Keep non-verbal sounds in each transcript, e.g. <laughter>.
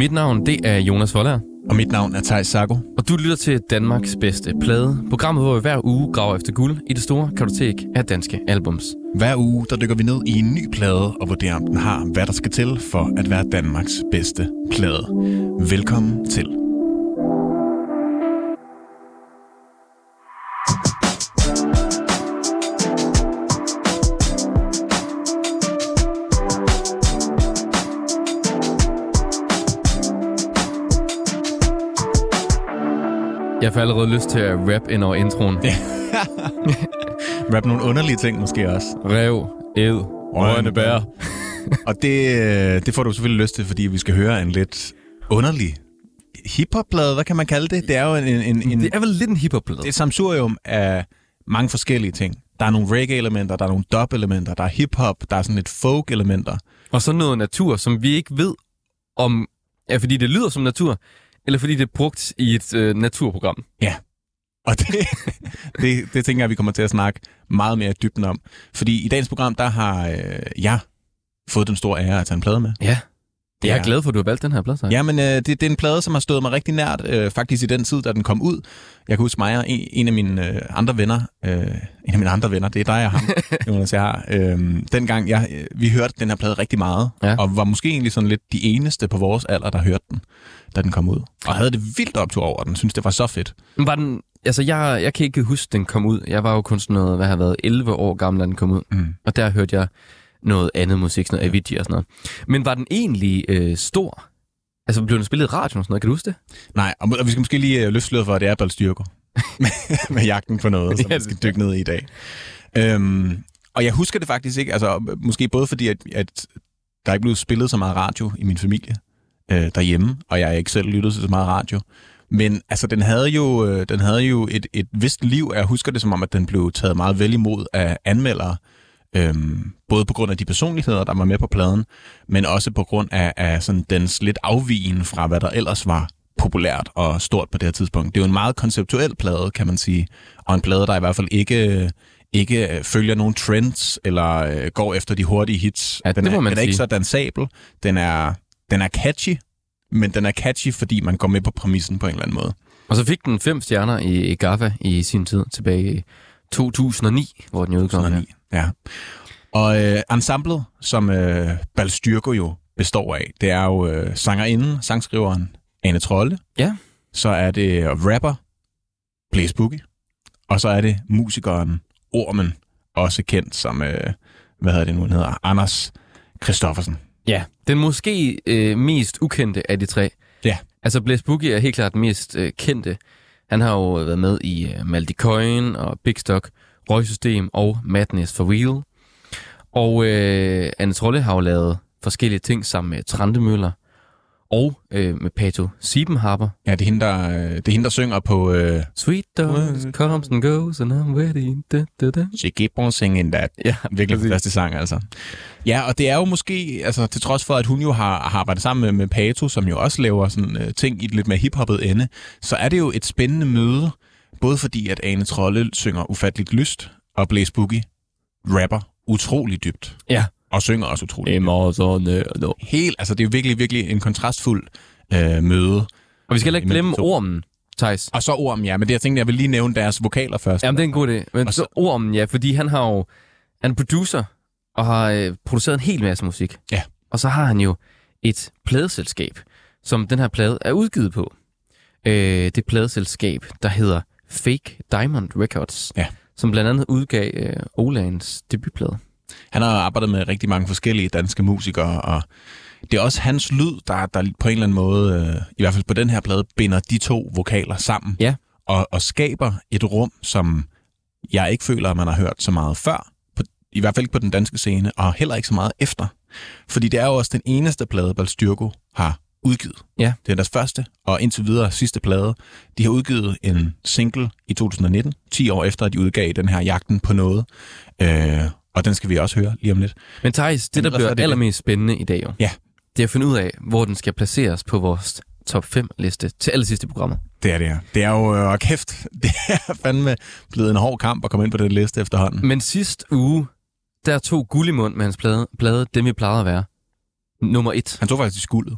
Mit navn, det er Jonas Voller, Og mit navn er Thijs Sago. og du lytter til Danmarks bedste plade. Programmet, hvor vi hver uge graver efter guld i det store kartotek af danske albums. Hver uge der dykker vi ned i en ny plade og vurderer, om den har, hvad der skal til for at være Danmarks bedste plade. Velkommen til. Jeg får allerede lyst til at rap ind over introen. <laughs> Rap nogle underlige ting måske også. Rev, ed, rørende bær. Og det, øh, det får du selvfølgelig lyst til, fordi vi skal høre en lidt underlig hiphop-plade. Hvad kan man kalde det? Det er jo en, en, en, en Det er vel lidt en hiphop-plade. det er et samsurium af mange forskellige ting. Der er nogle reggae-elementer, der er nogle dub-elementer, der er hip-hop, der er sådan lidt folk-elementer. Og så noget natur, som vi ikke ved om... Ja, fordi det lyder som natur, eller fordi det er brugt i et øh, naturprogram. Ja. Og det, <laughs> det, det tænker jeg, vi kommer til at snakke meget mere dybden om. Fordi i dagens program, der har øh, jeg fået den store ære at tage en plade med. Ja. Jeg er glad for, at du har valgt den her plads. Her. Jamen, øh, det, det er en plade, som har stået mig rigtig nært, øh, faktisk i den tid, da den kom ud. Jeg kan huske mig og en, en af mine øh, andre venner, øh, en af mine andre venner, det er dig og ham, <laughs> Jonas, jeg har. Øh, dengang, jeg, øh, vi hørte den her plade rigtig meget, Ja. og var måske egentlig sådan lidt de eneste på vores alder, der hørte den, da den kom ud. Og havde det vildt optur over den, synes det var så fedt. Var den, altså jeg, jeg kan ikke huske, den kom ud. Jeg var jo kun sådan noget, hvad har været, 11 år gammel, da den kom ud. Mm. Og der hørte jeg noget andet musik, sådan noget Avicii og sådan noget. Men var den egentlig øh, stor? Altså blev den spillet i radioen og sådan noget, kan du huske det? Nej, og, vi skal måske lige øh, løfte sløret for, at det er Balstyrko. <laughs> med, med jagten på noget, som Ja, vi skal dykke ned i i dag. Øhm, og jeg husker det faktisk ikke, altså måske både fordi, at, at der ikke blev spillet så meget radio i min familie øh, derhjemme, og jeg ikke selv lyttede til så meget radio. Men altså, den havde jo, øh, den havde jo et, et vist liv, og jeg husker det som om, at den blev taget meget vel imod af anmeldere. Øhm, både på grund af de personligheder, der var med på pladen, men også på grund af, af sådan dens lidt afvigen fra, hvad der ellers var populært og stort på det her tidspunkt. Det er jo en meget konceptuel plade, kan man sige, og en plade, der i hvert fald ikke, ikke øh, følger nogen trends, eller øh, går efter de hurtige hits. Ja, den det er, må man den er ikke så dansabel, den er, den er catchy, men den er catchy, fordi man går med på præmissen på en eller anden måde. Og så fik den fem stjerner i, GAFA i sin tid, tilbage i 2009, hvor den udkom. 2009. Ja. Og øh, ensemblet, som øh, Balstyrko jo består af, det er jo øh, sangerinden, sangskriveren Ane Trolle. Ja. Så er det rapper Blaze Boogie. Og så er det musikeren Ormen, også kendt som, øh, hvad hedder det nu, han hedder, Anders Christoffersen. Ja, den måske øh, mest ukendte af de tre. Ja. Altså Blaze Boogie er helt klart den mest øh, kendte. Han har jo været med i øh, Maldi Coin og Big Stock, Røgsystem og Madness for Real. Og øh, Anne Trolle har jo lavet forskellige ting sammen med Trandemøller og øh, med Pato Siebenhaber. Ja, det er hende, der, øh, det er hende, der synger på øh, Sweet dogs comes and goes and I'm ready. Da, da, da. She Keep On Singing That. Ja, Virkelig præcis. fantastisk sang, altså. Ja, og det er jo måske, altså til trods for, at hun jo har, har arbejdet sammen med, med Pato, som jo også laver sådan uh, ting i et lidt mere hiphoppet ende, så er det jo et spændende møde, både fordi, at Ane Trolle synger ufatteligt lyst, og Blaze Boogie rapper utrolig dybt, Ja. og synger også utrolig dybt. Emotionerne. Helt, altså det er virkelig, virkelig en kontrastfuld uh, møde. Og vi skal heller ikke Imellem glemme ormen, Thijs. Og så orm, ja, men det jeg tænkte, jeg vil lige nævne deres vokaler først. Jamen, det er en god idé. Men Og så så- ormen, ja, fordi han har jo... Han er producer og har øh, produceret en hel masse musik. Ja. Og så har han jo et pladeselskab, som den her plade er udgivet på. Øh, det pladeselskab, der hedder Fake Diamond Records. Ja. Som blandt andet udgav øh, Olagens debutplade. Han har arbejdet med rigtig mange forskellige danske musikere, og det er også hans lyd, der, der på en eller anden måde, øh, i hvert fald på den her plade, binder de to vokaler sammen. Ja. Og, og skaber et rum, som jeg ikke føler, at man har hørt så meget før. På, I hvert fald ikke på den danske scene, og heller ikke så meget efter. Fordi det er jo også den eneste plade, Balstyrko har udgivet. Ja. Det er deres første, og indtil videre sidste plade. De har udgivet en single i 2019, 10 år efter, at de udgav den her Jagten på noget. Øh, og den skal vi også høre lige om lidt. Men Thijs, det Men der er bliver det allermest spændende i dag jo, Ja. det er at finde ud af, hvor den skal placeres på vores top 5 liste til alle sidste programmer. Det er det, ja. Det er jo, øh, kæft, <laughs> det er fandme blevet en hård kamp at komme ind på den liste efterhånden. Men sidste uge, der tog Gullimund med hans plade, plade Dem vi plejede at være. Nummer et. Han tog faktisk i skuldet.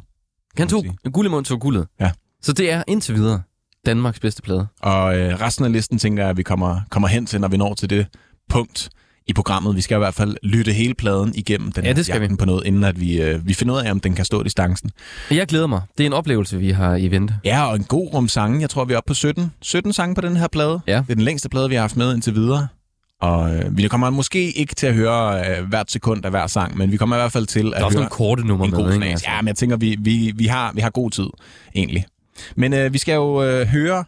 Han tog sige. guld i mund tog guldet. Ja. Så det er indtil videre Danmarks bedste plade. Og øh, resten af listen tænker jeg, at vi kommer, kommer hen til, når vi når til det punkt i programmet. Vi skal i hvert fald lytte hele pladen igennem den Ja, her det skal vi. på noget, inden at vi, øh, vi finder ud af, om den kan stå distancen. Jeg glæder mig. Det er en oplevelse, vi har i vente. Ja, og en god rum sange. Jeg tror, vi er oppe på 17, 17 sange på den her plade. Ja. Det er den længste plade, vi har haft med indtil videre. Og øh, vi kommer måske ikke til at høre øh, hvert sekund af hver sang, men vi kommer i hvert fald til at Der er også høre nogle korte numre en med, god ikke? Altså. Ja, men jeg tænker, vi, vi, vi, har, vi har god tid, egentlig. Men øh, vi skal jo øh, høre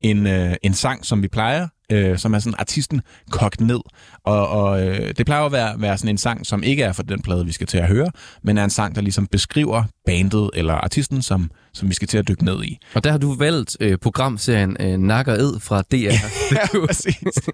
en, øh, en sang, som vi plejer, øh, som er sådan artisten kogt ned. Og, og øh, det plejer at være, være sådan en sang, som ikke er for den plade, vi skal til at høre, men er en sang, der ligesom beskriver bandet eller artisten, som, som vi skal til at dykke ned i. Og der har du valgt øh, programserien øh, Nakker Ed fra DR. ja, <laughs> præcis.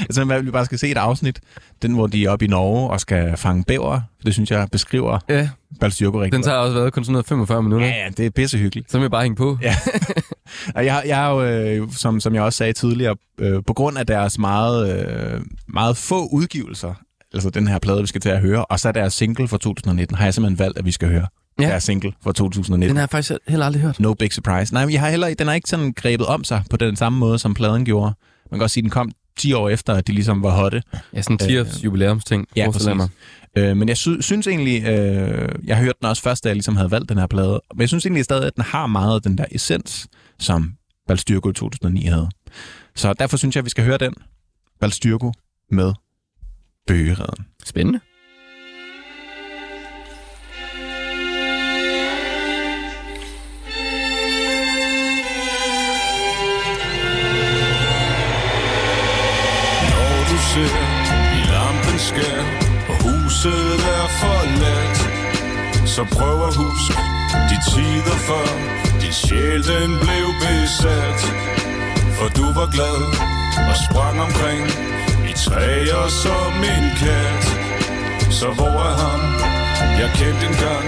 altså, man vi bare skal se et afsnit, den hvor de er oppe i Norge og skal fange bæver. Det synes jeg beskriver ja, Balstyrko rigtig den tager også været kun sådan noget 45 minutter. Ja, ja, det er pissehyggeligt. Så vil jeg bare hænge på. Ja. <laughs> Og jeg, jeg er jo, øh, som, som jeg også sagde tidligere, øh, på grund af deres meget, øh, meget få udgivelser, altså den her plade, vi skal til at høre, og så deres single fra 2019, har jeg simpelthen valgt, at vi skal høre. Ja. Deres single fra 2019. Den har jeg faktisk heller aldrig hørt. No Big Surprise. Nej, men jeg har heller, den har ikke sådan grebet om sig på den samme måde, som pladen gjorde. Man kan også sige, at den kom 10 år efter, at de ligesom var hotte. Ja, sådan en 10 års jubilæumsting. Ja, jeg mig. Øh, men jeg sy- synes egentlig, øh, jeg har hørt den også først, da jeg ligesom havde valgt den her plade, men jeg synes egentlig stadig, at den har meget af den der essens, som Balstyrko 2009 havde. Så derfor synes jeg, at vi skal høre den, Balstyrko med Bøgereden. Spændende. Menneske Og huset er forladt. Så prøv at huske de tider før Din sjæl den blev besat. For du var glad og sprang omkring I træer som en kat. Så hvor er ham? Jeg kendte engang.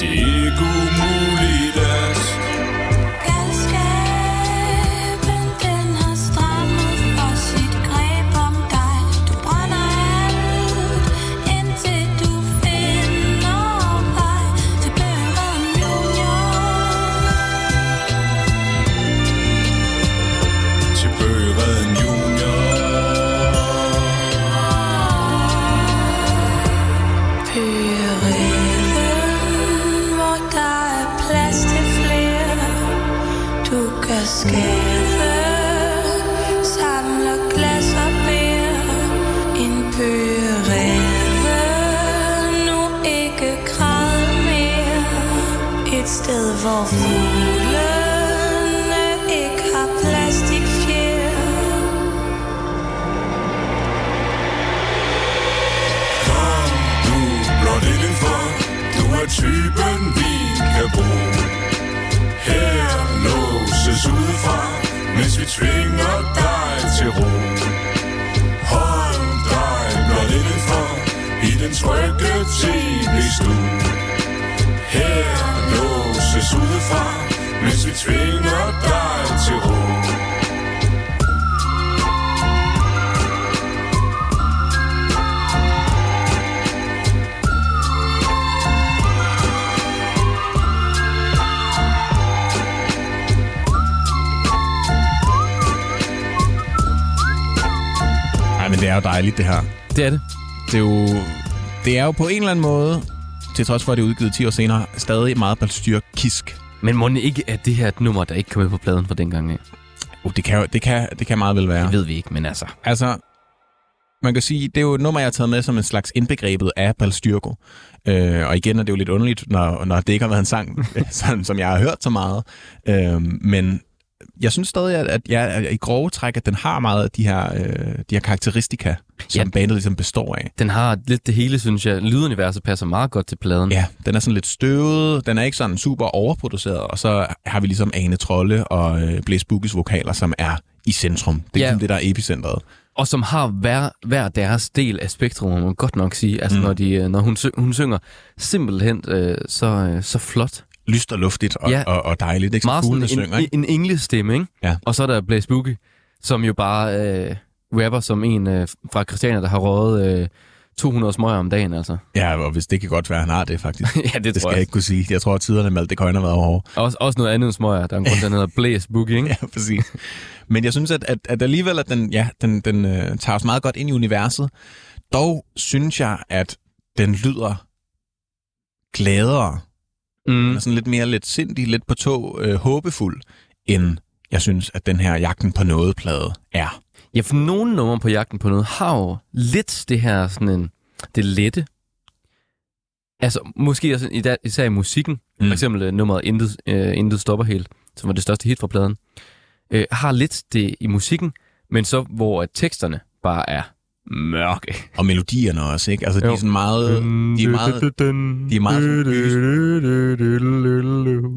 Det er ikke umuligt. Typen, vi kan bruge Her låses udefra Mens vi tvinger dig til ro. Hold dig blot indenfor I den trygge tv-stue Her låses udefra Mens vi tvinger dig til ro Nej, men det er jo dejligt, det her. Det er det. Det er jo, det er jo på en eller anden måde, til trods for, at det er udgivet 10 år senere, stadig meget Balstyrk-kisk. Men må det ikke, at det her er et nummer, der ikke kom med på pladen fra dengang af? Uh, det, kan, jo- det, kan, det kan meget vel være. Det ved vi ikke, men altså. Altså, man kan sige, det er jo et nummer, jeg har taget med som en slags indbegrebet af Balstyrko. Øh, og igen er det jo lidt underligt, når, når det ikke har været en sang, <laughs> sådan, som jeg har hørt så meget. Øh, men jeg synes stadig, at, at jeg i grove træk, at den har meget af de her, øh, de her karakteristika, som Ja. bandet ligesom består af. Den har lidt det hele, synes jeg. Lyduniverset passer meget godt til pladen. Ja, den er sådan lidt støvet, den er ikke sådan super overproduceret, og så har vi ligesom Ane Trolle og øh, Blaze Boogies vokaler, som er i centrum. Det er Ja. ligesom det, der er epicentret. Og som har hver, hver deres del af spektrum, må man godt nok sige. Altså, mm. Når, de, øh, når hun, hun synger simpelthen øh, så, øh, så flot. Lyst og luftigt og, Ja. og, og dejligt. Det ikke så Meget fuglene en, synger, ikke? en englestemme, ikke? Ja. Og så er der Blaze Boogie, som jo bare øh, rapper som en øh, fra Christiania, der har røget øh, 200 smøger om dagen, altså. Ja, og hvis det kan godt være, han har det, faktisk. <laughs> ja, det, Det tror skal jeg. jeg ikke kunne sige. Jeg tror, at tiderne med alt det køjner har været hårde. Også, også noget andet end smøger. Der er en grund, der hedder Blaze Boogie, ikke? <laughs> Ja, præcis. Men jeg synes, at, at, at alligevel, at den, ja, den, den øh, tager os meget godt ind i universet. Dog synes jeg, at den lyder gladere, Mm. mm. sådan lidt mere lidt sindig, lidt på tog, øh, håbefuld, end jeg synes, at den her Jagten på noget plade er. Ja, for nogle numre på jagten på noget har jo lidt det her sådan en, det lette. Altså, måske også i dag, især i musikken. Mm. For eksempel uh, nummeret Intet, uh, Intet Stopper Helt, som var det største hit fra pladen. Uh, har lidt det i musikken, men så hvor at teksterne bare er mørke. Og melodierne også, ikke? Altså, de Jo. er sådan meget... De er meget, de er meget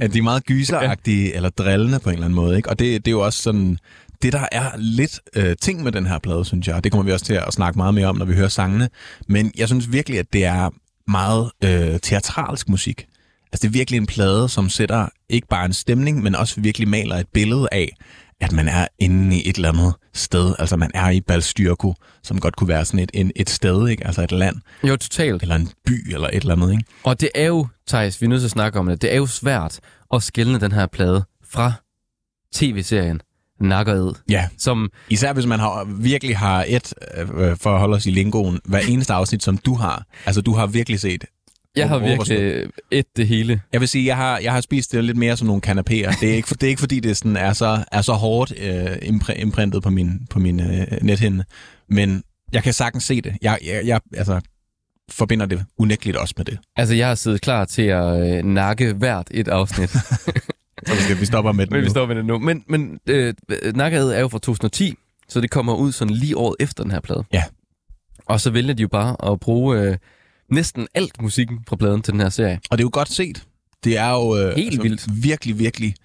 at de er meget gyseragtige, eller drillende på en eller anden måde, ikke? Og det, det er jo også sådan... Det, der er lidt øh, ting med den her plade, synes jeg, og det kommer vi også til at snakke meget mere om, når vi hører sangene, men jeg synes virkelig, at det er meget øh, teatralsk musik. Altså, det er virkelig en plade, som sætter ikke bare en stemning, men også virkelig maler et billede af, at man er inde i et eller andet sted. Altså, man er i Balstyrko, som godt kunne være sådan et, en, et sted, ikke? Altså et land, Jo, totalt. eller en by, eller et eller andet, ikke? Og det er jo, Thijs, vi er nødt til at snakke om det, det er jo svært at skille den her plade fra tv-serien Nakkered, Ja, som Især hvis man har, virkelig har et, øh, for at holde os i lingoen, hver eneste afsnit, som du har. Altså, du har virkelig set. Jeg har virkelig et det hele. Jeg vil sige, jeg har, jeg har spist det lidt mere som nogle kanapéer. Det er ikke, for, det er ikke fordi, det sådan er, så, er så hårdt øh, impr- imprintet på min, på min øh, nethinde. Men jeg kan sagtens se det. Jeg, jeg, jeg altså, forbinder det unægteligt også med det. Altså, jeg har siddet klar til at øh, nakke hvert et afsnit. <laughs> Så vi, skal, vi stopper med <laughs> det Men vi nu. står med det nu. Men, men øh, Nakkered er jo fra 2010, så det kommer ud sådan lige året efter den her plade. Ja. Og så vælger de jo bare at bruge øh, næsten alt musikken fra pladen til den her serie. Og det er jo godt set. Det er jo øh, Helt vildt. virkelig, virkelig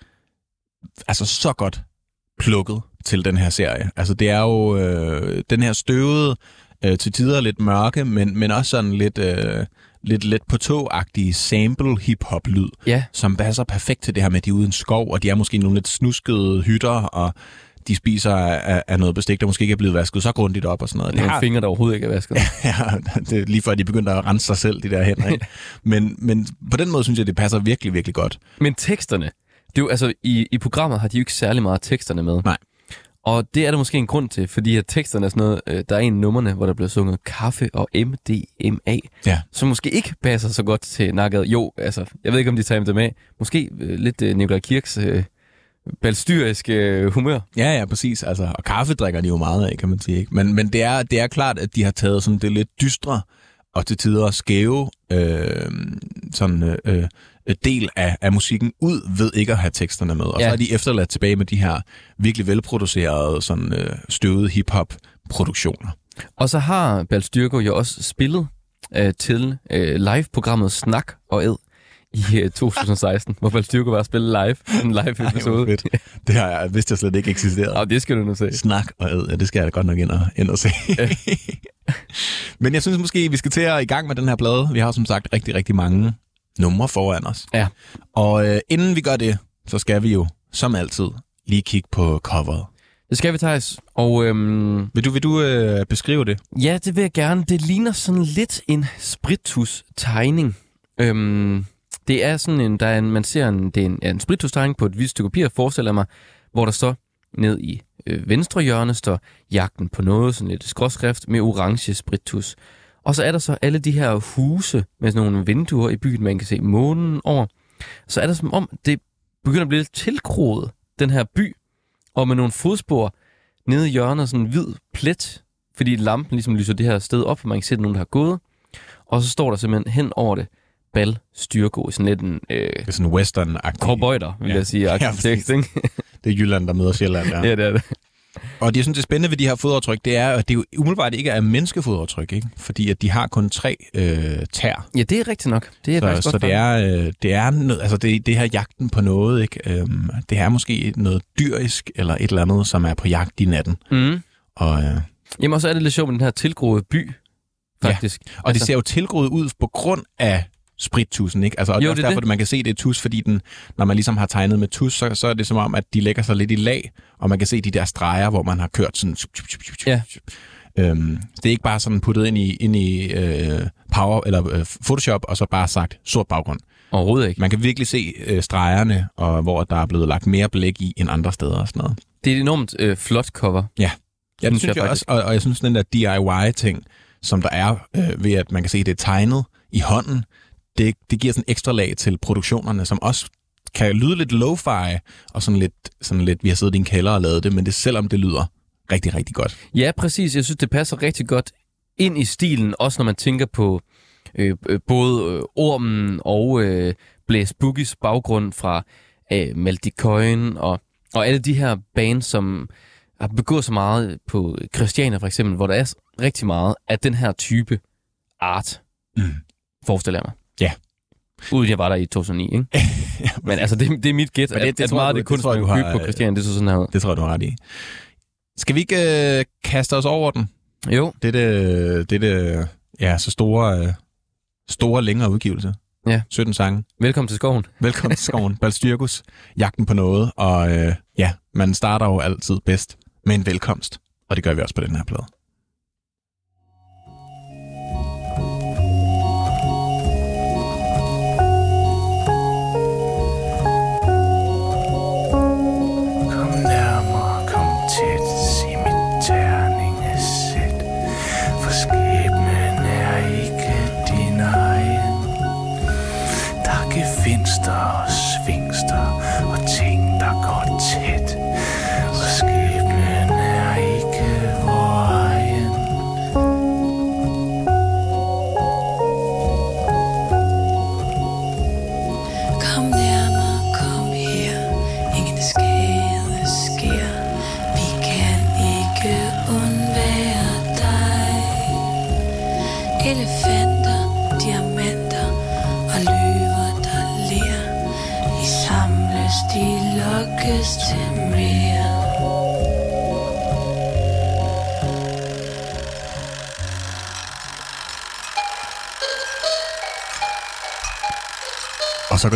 altså så godt plukket til den her serie. Altså det er jo øh, den her støvede, øh, til tider lidt mørke, men, men også sådan lidt, øh, lidt let på tog-agtige sample hip-hop lyd, Ja, som passer perfekt til det her med, at de er ude i en skov, og de er måske nogle lidt snuskede hytter, og de spiser af, af noget bestik, der måske ikke er blevet vasket så grundigt op og sådan noget. det nogle fingre, der overhovedet ikke er vasket. <laughs> ja, det er lige før, de begyndte at rense sig selv, de der hænder. Ikke? <laughs> men, men på den måde synes jeg, det passer virkelig, virkelig godt. Men teksterne, det er jo, altså, i, i programmet har de jo ikke særlig meget teksterne med. Nej. Og det er der måske en grund til, fordi at teksterne er sådan noget, øh, der er en af numrene, hvor der bliver sunget kaffe og MDMA, Ja. som måske ikke passer så godt til nakket. Jo, altså, jeg ved ikke, om de tager dem med. Måske øh, lidt øh, Nikolaj Kirks øh, balstyriske øh, humør. Ja, ja, præcis. Altså, og kaffe drikker de jo meget af, kan man sige. Ikke? Men, men det, er, det er klart, at de har taget sådan det lidt dystre og til tider skæve øh, sådan, øh, øh, del af, af musikken ud ved ikke at have teksterne med. Og Ja. så er de efterladt tilbage med de her virkelig velproducerede, sådan, øh, støvede hip-hop-produktioner. Og så har Balstyrko jo også spillet øh, til øh, live-programmet Snak og Ed i øh, 2016, hvor Balstyrko var at spille live, en live episode. fedt. Det har jeg vidst, jeg slet ikke eksisterede. Og det skal du nu se. Snak og ad, ja, det skal jeg da godt nok ind og, ind og se. <laughs> Men jeg synes måske, vi skal til at i gang med den her plade. Vi har som sagt rigtig, rigtig mange numre foran os. Ja. Og øh, inden vi gør det, så skal vi jo, som altid, lige kigge på coveret. Det skal vi, Thijs. Og øhm, Vil du, vil du øh, beskrive det? ja, det vil jeg gerne. Det ligner sådan lidt en spritus-tegning. Øhm, det er sådan en, der er en, man ser en, det er en, ja, en på et hvidt stykke papir, forestiller mig, hvor der står ned i øh, venstre hjørne, står jagten på noget, sådan lidt skråskrift med orange spritus. Og så er der så alle de her huse med sådan nogle vinduer i byen, man kan se månen over. Så er det som om, det begynder at blive lidt tilkroet, den her by, og med nogle fodspor nede i hjørnet, sådan en hvid plet, fordi lampen ligesom lyser det her sted op, og man kan se, at nogen, der har gået. Og så står der simpelthen hen over det, bal styrko, sådan lidt en øh, Det er sådan western-agtigt. cowboyder, vil Ja. jeg sige, <laughs> Ja, arkitekt, præcis. ikke? Det er Jylland, der møder Sjælland. Ja. <laughs> ja, det er det. Og det, jeg synes, det spændende ved de her fodaftryk, det er, at det jo umiddelbart ikke er menneskefodaftryk, ikke? Fordi at de har kun tre øh, tær. Ja, det er rigtigt nok. Det er Så, faktisk så godt det er, øh, det er noget, altså det, det her jagten på noget, ikke? Øhm, det er måske noget dyrisk eller et eller andet, som er på jagt i natten. Mm. Og, øh, Jamen, og så er det lidt sjovt med den her tilgroede by, faktisk. og altså, det ser jo tilgroet ud på grund af sprittusen, ikke? Altså, og Jo, det er er derfor, det. man kan se, det er tus, fordi den, når man ligesom har tegnet med tus, så, så er det som om, at de lægger sig lidt i lag, og man kan se de der streger, hvor man har kørt sådan... Ja. Øhm, det er ikke bare sådan puttet ind i, ind i øh, Power eller øh, Photoshop, og så bare sagt sort baggrund. Overhovedet ikke. Man kan virkelig se øh, stregerne, og hvor der er blevet lagt mere blæk i end andre steder og sådan noget. Det er et enormt øh, flot cover. Ja, ja det Synes jeg jeg også, og, og jeg synes, den der DIY-ting, som der er øh, ved, at man kan se, at det er tegnet i hånden, det, det giver sådan en ekstra lag til produktionerne, som også kan lyde lidt lo-fi, og sådan lidt, sådan lidt, vi har siddet i en kælder og lavet det, men det selvom det lyder rigtig, rigtig godt. Ja, præcis. Jeg synes, det passer rigtig godt ind i stilen, også når man tænker på øh, øh, både øh, Ormen og øh, Blaze Boogies baggrund fra øh, Maldi Coin og, og alle de her bands, som har begået så meget på Christiania for eksempel, hvor der er rigtig meget af den her type art, Mm. forestiller jeg mig. Ja. Uden jeg var der i 2009, ikke? <laughs> Men altså, det, det er mit gæt, Men det- at, det at tror meget du- det det kunst, tror bygge har, på Christiania, det så sådan her. Det tror jeg, du har ret i. Skal vi ikke øh, kaste os over den? Jo, Det er det, det, det ja, så store, øh, store længere udgivelse. Ja. 17 sange. velkommen til skoven. <laughs> Velkommen til skoven. Balstyrkus. Jagten på noget. Og øh, ja, man starter jo altid bedst med en velkomst. Og det gør vi også på den her plade.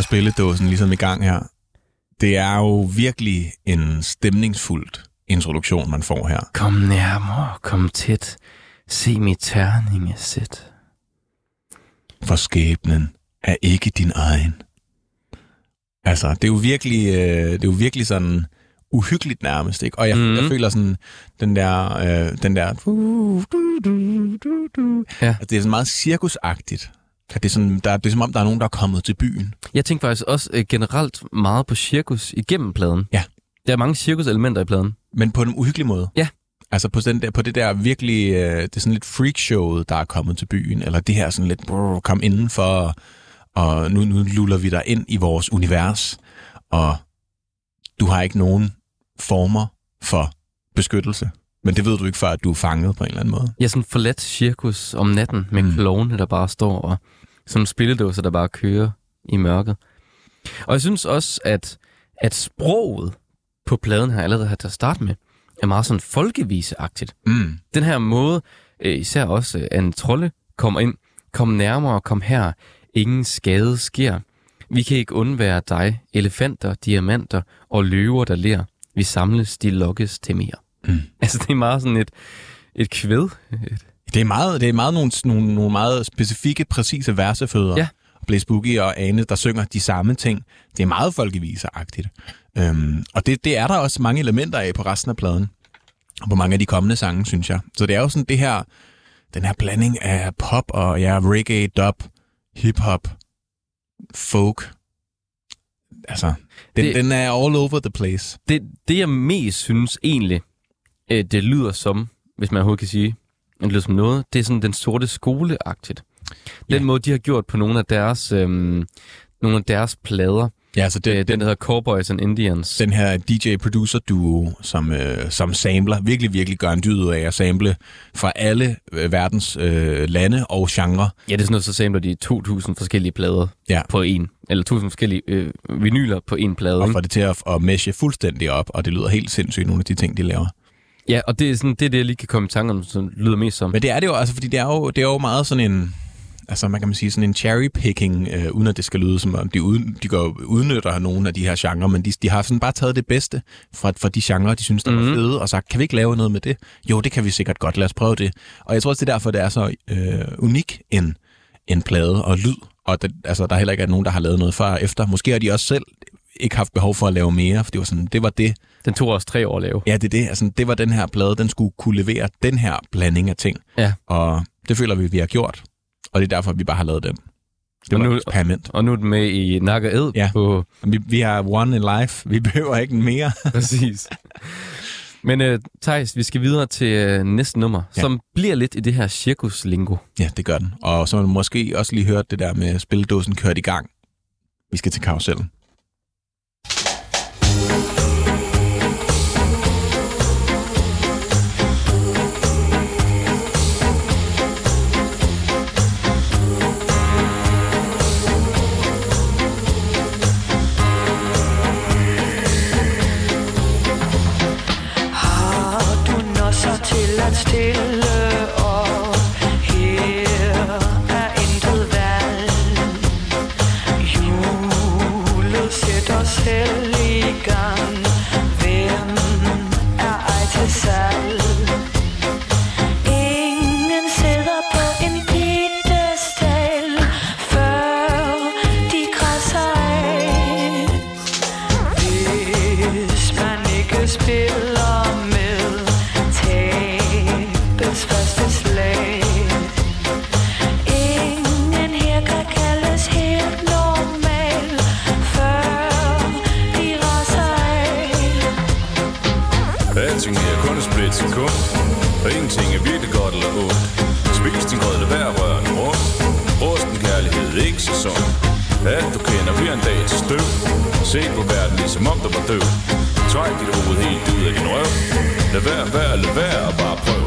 Spilledåsen ligesom i gang her. Det er jo virkelig en stemningsfuld introduktion, man får her. Kom nærmere, kom tæt. Se mit terningesæt. For skæbnen er ikke din egen. Altså, det er jo virkelig, øh, det er jo virkelig sådan uhyggeligt nærmest, ikke? Og jeg, mm. jeg Mhm. føler sådan, den der, øh, den der, du, du, du, du, du. Ja. Altså, det er sådan meget cirkusagtigt. At det, er sådan, der, det er som om, der er nogen, der er kommet til byen. Jeg tænker faktisk også øh, generelt meget på cirkus igennem pladen. Ja. Der er mange cirkuselementer i pladen. Men på en uhyggelig måde. Ja. Altså på, den der, på det der virkelig, øh, det er sådan lidt freakshowet, der er kommet til byen, eller det her sådan lidt, brrr, kom indenfor, og nu, nu luller vi dig ind i vores univers, og du har ikke nogen former for beskyttelse. Men det ved du ikke, før at du er fanget på en eller anden måde. Er sådan forladt cirkus om natten med mm. klovne, der bare står, og nogle spilledåser, der bare kører i mørket. Og jeg synes også, at, at sproget på pladen her allerede her til at starte med, er meget sådan folkeviseagtigt. Mm. Den her måde, øh, især også øh, Anne Trolle kommer ind, kom nærmere, kom her, ingen skade sker. Vi kan ikke undvære dig, elefanter, diamanter og løver, der ler. Vi samles, de lokkes til mere. Mm. Altså, det er meget sådan et, et kvæd. Det er meget, det er meget nogle, nogle, nogle meget specifikke, præcise versefødder. Ja. Blaze Boogie og Ane, der synger de samme ting. Det er meget folkeviseragtigt. Øhm, og det, det er der også mange elementer af på resten af pladen. Og på mange af de kommende sange, synes jeg. Så det er jo sådan det her, den her blanding af pop og ja, reggae, dub, hip-hop, folk. Altså, den, det... Den er all over the place. Det, det jeg mest synes egentlig, øh, det lyder som, hvis man overhovedet kan sige, det lyder som noget, det er sådan den sorte skoleagtigt. Den Ja. måde, de har gjort på nogle af deres, øhm, nogle af deres plader, Ja, altså det, øh, den, den, der hedder Cowboys and Indians. den her DJ-producer-duo, som, øh, som samler, virkelig, virkelig gør en dyd ud af at sample fra alle øh, verdens øh, lande og genre. Ja, det er sådan noget, så samler de 2.000 forskellige plader Ja. på en, eller 1.000 forskellige øh, vinyler på en plade. Og får det til at, at meshe fuldstændig op, og det lyder helt sindssygt, nogle af de ting, de laver. Ja, og det er, sådan, det er det, jeg lige kan komme i tanke om, som lyder mest som. Men det er det jo, altså, fordi det er jo, det er jo meget sådan en, altså man kan man sige, sådan en cherry-picking, øh, uden at det skal lyde som om, de, uden, de går, udnytter nogle af de her genrer, men de, de har sådan bare taget det bedste fra, fra de genrer, de synes, der mm-hmm. var fede, og sagt, kan vi ikke lave noget med det? Jo, det kan vi sikkert godt, lad os prøve det. Og jeg tror også, det er derfor, det er så øh, unik en, en plade og lyd, og det, altså, der heller ikke er nogen, der har lavet noget før og efter. Måske har de også selv ikke haft behov for at lave mere, for det var, sådan, det var det, Den tog også tre år at lave. Ja, det er det. Altså, det var den her plade, den skulle kunne levere den her blanding af ting. Ja. Og det føler vi, vi har gjort. Og det er derfor, vi bare har lavet den. Det Og var nu- nu, eksperiment. Og nu er den med i Nakke Ed Ja. på Vi, vi har one in life. Vi behøver ikke mere. <laughs> Præcis. Men uh, Thijs, vi skal videre til uh, næste nummer, ja. Som bliver lidt i det her cirkuslingo. ja, det gør den. Og så har du måske også lige hørt det der med spildåsen kørt i gang. Vi skal til karusellen. Thank you. Ja, du kender vi en dag til støv. Se på verden ligesom om du var død Træk dit hoved helt ud af din røv. Lad være, vær, lad være og bare prøv.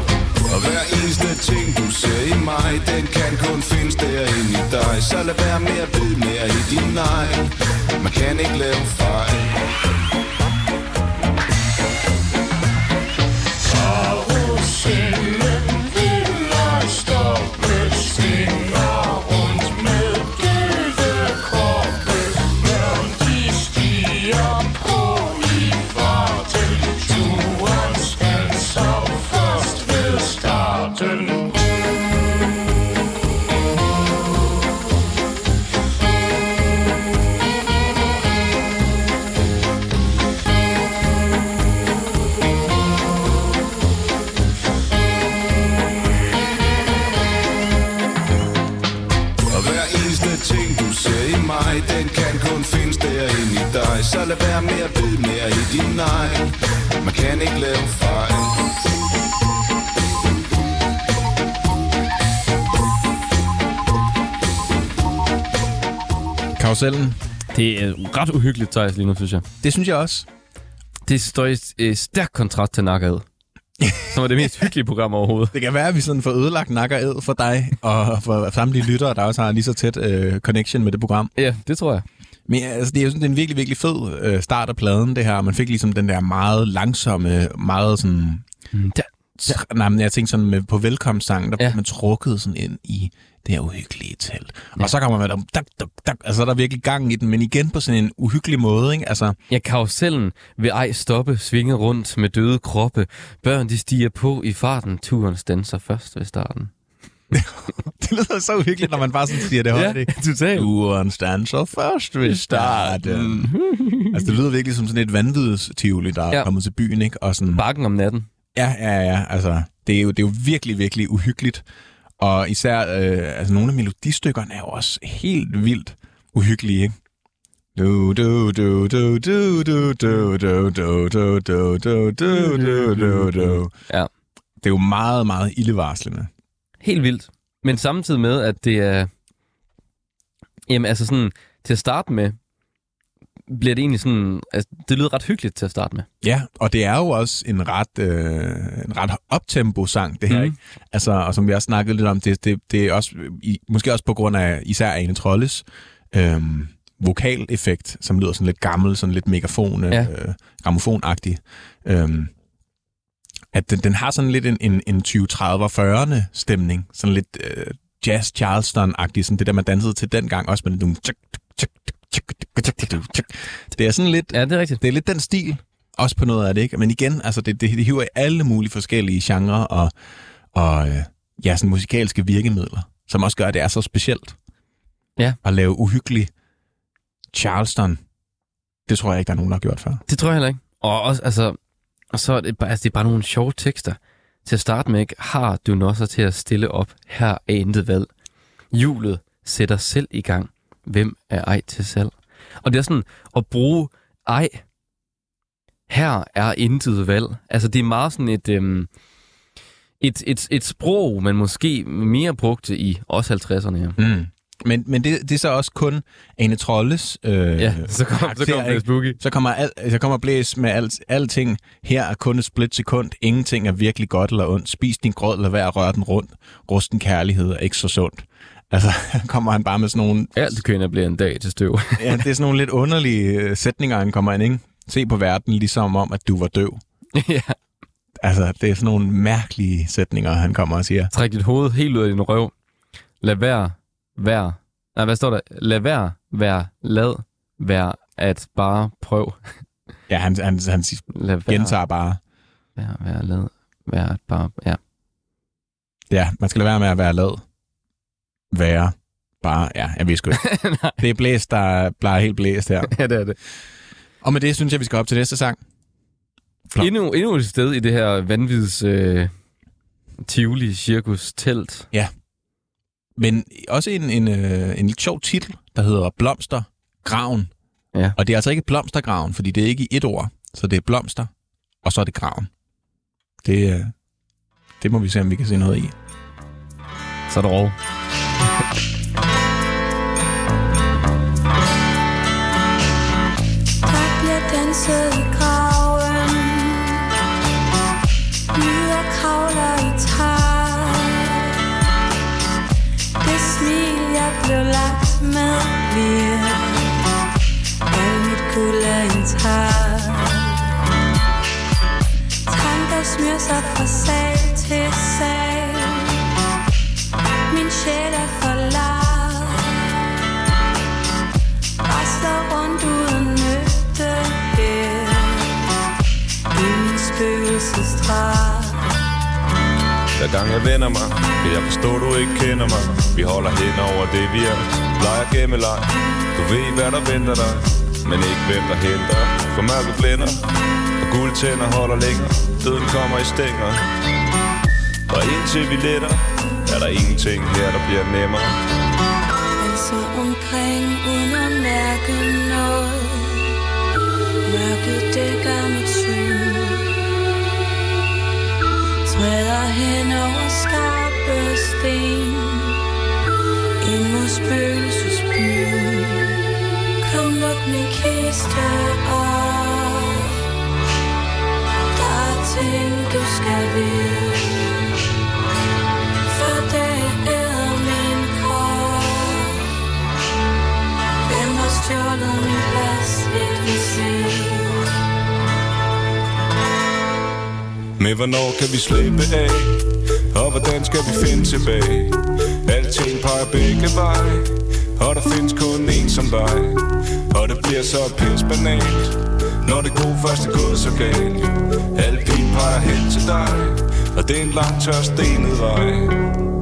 Og hver eneste ting du ser i mig Den kan kun findes derinde i dig. Så lad være med at vide mere i din nej Man kan ikke lave fejl. Oh, Og lad være med at vide mere i din nej Man kan ikke lave fejl Karusellen, Det er ret uhyggeligt, Thijs, lige nu, synes jeg. det synes jeg også. Det står i øh, stærk kontrast til Nakke Ed, <laughs> som er det mest hyggelige program overhovedet. Det kan være, at vi sådan får ødelagt nakker ed for dig, og for samtlige lyttere, der også har lige så tæt øh, connection med det program. Ja, det tror jeg. Men altså, det er jo sådan det er en virkelig, virkelig fed øh, start af pladen, det her. Man fik ligesom den der meget langsomme, meget sådan... Mm, der, Tr- nej, men jeg tænkte sådan med, på velkomstsang, der Ja. ja. man trukket sådan ind i det her uhyggelige telt. Ja. Og så kommer man der, dak, dak, dak, altså der er virkelig gang i den, men igen på sådan en uhyggelig måde, ikke? Altså, Ja, karusellen vil ej stoppe, svinge rundt med døde kroppe. Børn, de stiger på i farten. Turen standser først ved starten. Det lyder så uhyggeligt, når man bare sådan siger det højt, ikke? totalt. Turen standser først ved starten. altså, det lyder virkelig som sådan et vanvids tivoli, der er Ja. kommet til byen, ikke? Og sådan, Bakken om natten. Ja, ja, ja. Altså, det er jo, det er jo virkelig, virkelig uhyggeligt. Og især, øh, altså nogle af melodistykkerne er jo også helt vildt uhyggelige, ikke? Du, du, du, du, du, du, du, du, du, du, du, du, du, du, du, du. Ja. Det er jo meget, meget ildevarslende. Helt vildt. Men samtidig med, at det er... Jamen altså sådan, til at starte med, bliver det egentlig sådan... Altså, det lyder ret hyggeligt til at starte med. Ja, og det er jo også en ret, øh, en ret optempo-sang, det her, mm. ikke? Altså, og som vi også snakkede lidt om, det, det, det er også, i, måske også på grund af især Ane Trolles øh, vokaleffekt, som lyder sådan lidt gammel, sådan lidt megafon, ja. øh, gramofonagtig. Øh, at den, den har sådan lidt en, en, en 20-30'er 40'erne stemning. Sådan lidt, øh, jazz Charleston-agtigt, sådan det der, man dansede til dengang, også tjuk, tjuk. Det er sådan lidt, Ja, det er rigtigt. det er lidt den stil, også på noget af det, ikke? Men igen, altså det, det, det hiver i alle mulige forskellige genrer og, og øh, ja, sådan musikalske virkemidler, som også gør, at det er så specielt. Ja. At lave uhyggelig Charleston, det tror jeg ikke, der er nogen, der har gjort før. Det tror jeg heller ikke. Og, også, altså, og så er det, bare, altså, det er bare nogle sjove tekster. Til at starte med, ikke? har du nosser til at stille op. Her er intet valg. Hjulet sætter selv i gang. Hvem er ej til salg? Og det er sådan at bruge ej. Her er intet valg. Altså det er meget sådan et, øhm, et, et, et sprog, man måske mere brugte i også 50'erne. Mm. Men, men det, det er så også kun Ane Trolles øh, Ja, så kom, så kom ikke? spooky. Så kommer, al, så kommer blæs med alt, alting. Her er kun et split sekund. Ingenting er virkelig godt eller ondt. Spis din grød, lad være at røre den rundt. Rusten kærlighed er ikke så sundt. Altså, <laughs> kommer han bare med sådan nogle... Alt kender bliver en dag til støv. <laughs> Ja, det er sådan nogle lidt underlige øh, sætninger, han kommer ind, ikke? Se på verden ligesom om, at du var døv. <laughs> ja. Altså, det er sådan nogle mærkelige sætninger, han kommer og siger. Træk dit hoved helt ud af din røv. Lad være, vær. Nej, hvad står der? Lad være, vær, lad, vær at bare prøv. Ja, han, han, han <laughs> Lad være, gentager bare. vær, vær, lad, vær at bare, ja. Ja, man skal lade være med at være lad. Være. Bare, ja, jeg ved sgu ikke. <laughs> Det er blæst, der bliver helt blæst her. <laughs> ja, det er det. Og med det synes jeg, vi skal op til næste sang. Flot. Endnu, endnu et sted i det her vanvids øh, Tivoli cirkus telt. Men også en, en, øh, en lidt sjov titel, der hedder Blomster Graven. Ja. Og det er altså ikke Blomstergraven, fordi det er ikke i et ord. Så det er blomster, og så er det graven. Det, øh, det må vi se, om vi kan se noget i. Så er det råd. Sig fra sag til sag Min sjæl er forladt Rasler rundt uden nytte her I min spøgelsesdrag Hver gang jeg vender mig, vil jeg forstå, du ikke kender mig. Vi holder hen over det, vi er. Leger gemmeleg. Du ved, hvad der venter dig, men ikke hvem der henter. For mørket blænder, guldtænder holder længere. Døden kommer i stænger. Og indtil vi letter, er der ingenting her, der bliver nemmere. Altså omkring uden at mærke noget Mørket dækker mit syn Træder hen over skarpe sten Ind mod spøgelsesbyen Kom luk min kiste op ting du skal vide. For det er min krop. Hvem har stjålet min plads, vil vi se Men hvornår kan vi slippe af? Og hvordan skal vi finde tilbage? Alting peger begge veje. Og der findes kun en som dig. Og det bliver så pisbanalt når det gode først er gået så galt Alt pil peger hen til dig Og det er en lang tør stenet vej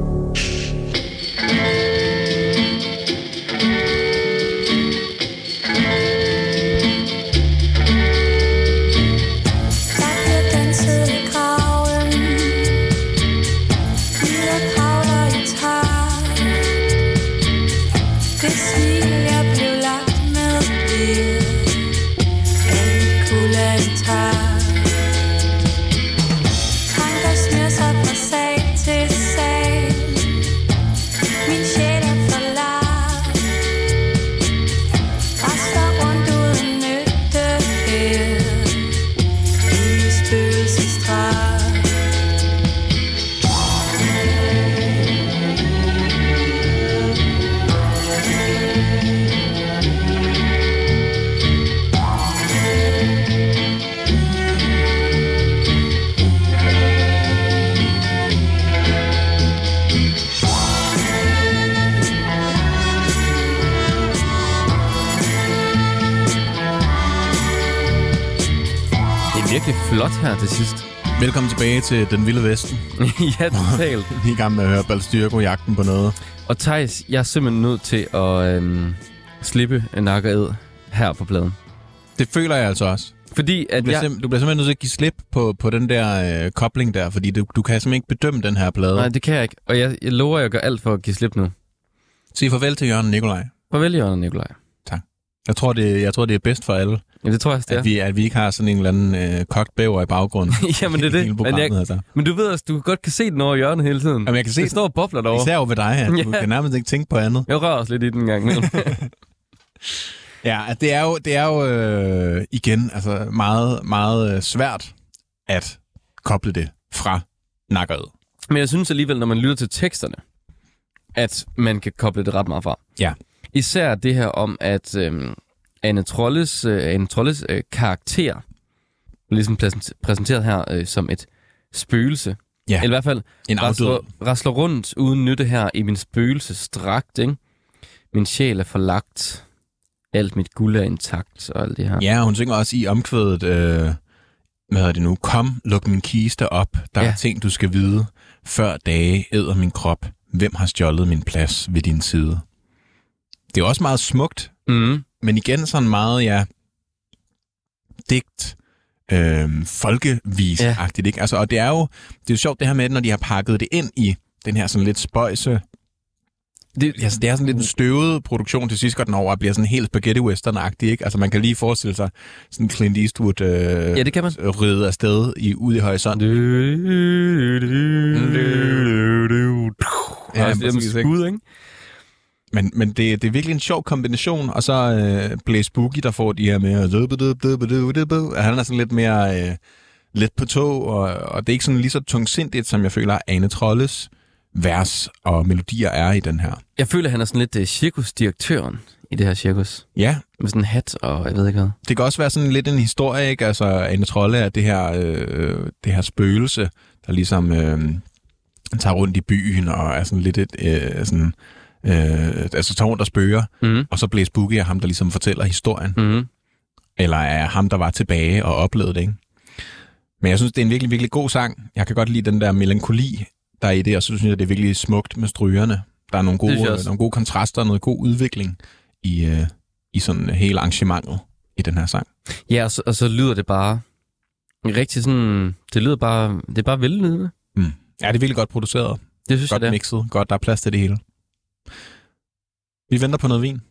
Velkommen tilbage til Den Vilde Vesten. <laughs> ja, totalt. <laughs> Vi er i gang med at høre Balstyrko jagten på noget. Og Thijs, jeg er simpelthen nødt til at øhm, slippe en nakkered her på pladen. Det føler jeg altså også. Fordi Du at bliver, jeg... du bliver simpelthen nødt til at give slip på, på den der øh, kobling der, fordi du, du kan simpelthen ikke bedømme den her plade. Nej, det kan jeg ikke. Og jeg, jeg lover, at jeg gør alt for at give slip nu. Sig farvel til Jørgen Nikolaj. Farvel, Jørgen Nikolaj. Jeg tror, det, jeg tror, det er bedst for alle, Ja, det tror jeg også, det at, er. vi, at vi ikke har sådan en eller anden øh, kogt bæver i baggrunden. <laughs> Jamen, det er <laughs> det. Men, jeg, altså. men du ved også, du godt kan se den over hjørnet hele tiden. Jamen, jeg kan se det står og bobler derovre. Især over ved dig, at <laughs> du Ja. kan nærmest ikke tænke på andet. Jeg rører også lidt i den gang. Ja, at det er jo, det er jo øh, igen altså meget, meget øh, svært at koble det fra nakkeret. Men jeg synes alligevel, når man lytter til teksterne, at man kan koble det ret meget fra. Ja. Især det her om, at øhm, Anne Trolles, øh, Anne Trolles øh, karakter er ligesom præsent- præsenteret her øh, som et spøgelse. Ja. Eller i hvert fald En rasler, rasler rundt uden nytte her i min spøgelsesdragt, ikke? Min sjæl er forlagt. Alt mit guld er intakt og alt det her. Ja, hun synger også i omkvædet, øh, hvad hedder det nu, kom, luk min kiste op, der. Ja. er ting, du skal vide, før dage æder min krop, hvem har stjålet min plads ved din side. Det er også meget smukt, Mm. Men igen sådan meget, ja, digt, øh, folkevis-agtigt, ikke? Altså, og det er jo, det er jo sjovt det her med, når de har pakket det ind i den her sådan lidt spøjse, Det, altså, det er sådan lidt en støvet produktion til sidst, går den over og bliver sådan helt spaghetti western ikke? Altså, man kan lige forestille sig sådan Clint Eastwood øh, ja, det kan man. ride afsted i, ude i horisonten. Ja, Ja, ikke? skud, ikke? Men, men det, det er virkelig en sjov kombination, og så øh, Blaze Boogie, der får de her med, han er sådan lidt mere øh, let på tog, og, og det er ikke sådan lige så tungsindigt, som jeg føler, Ane Trolles vers og melodier er i den her. Jeg føler, han er sådan lidt uh, cirkusdirektøren i det her cirkus. Ja, Med sådan en hat og jeg ved ikke hvad. det kan også være sådan lidt en historie, ikke? Altså, Ane Trolle er det her, øh, det her spøgelse, der ligesom øh, tager rundt i byen og er sådan lidt et, øh, sådan, øh, altså tager rundt og spøger, Mm. og så Blaze Boogie er ham, der ligesom fortæller historien. Mm. eller er ham, der var tilbage og oplevede det, ikke? Men jeg synes, det er en virkelig, virkelig god sang. Jeg kan godt lide den der melankoli, der er i det, og så synes jeg, det er virkelig smukt med strygerne. Der er nogle gode, også. nogle gode kontraster og noget god udvikling i, øh, i sådan hele arrangementet i den her sang. Ja, og så, og så lyder det bare rigtig sådan... Det lyder bare... Det er bare vellydende. Ja, det er virkelig godt produceret. Det synes Godt jeg, det er. mixet. Godt, der er plads til det hele. Vi venter på noget vin.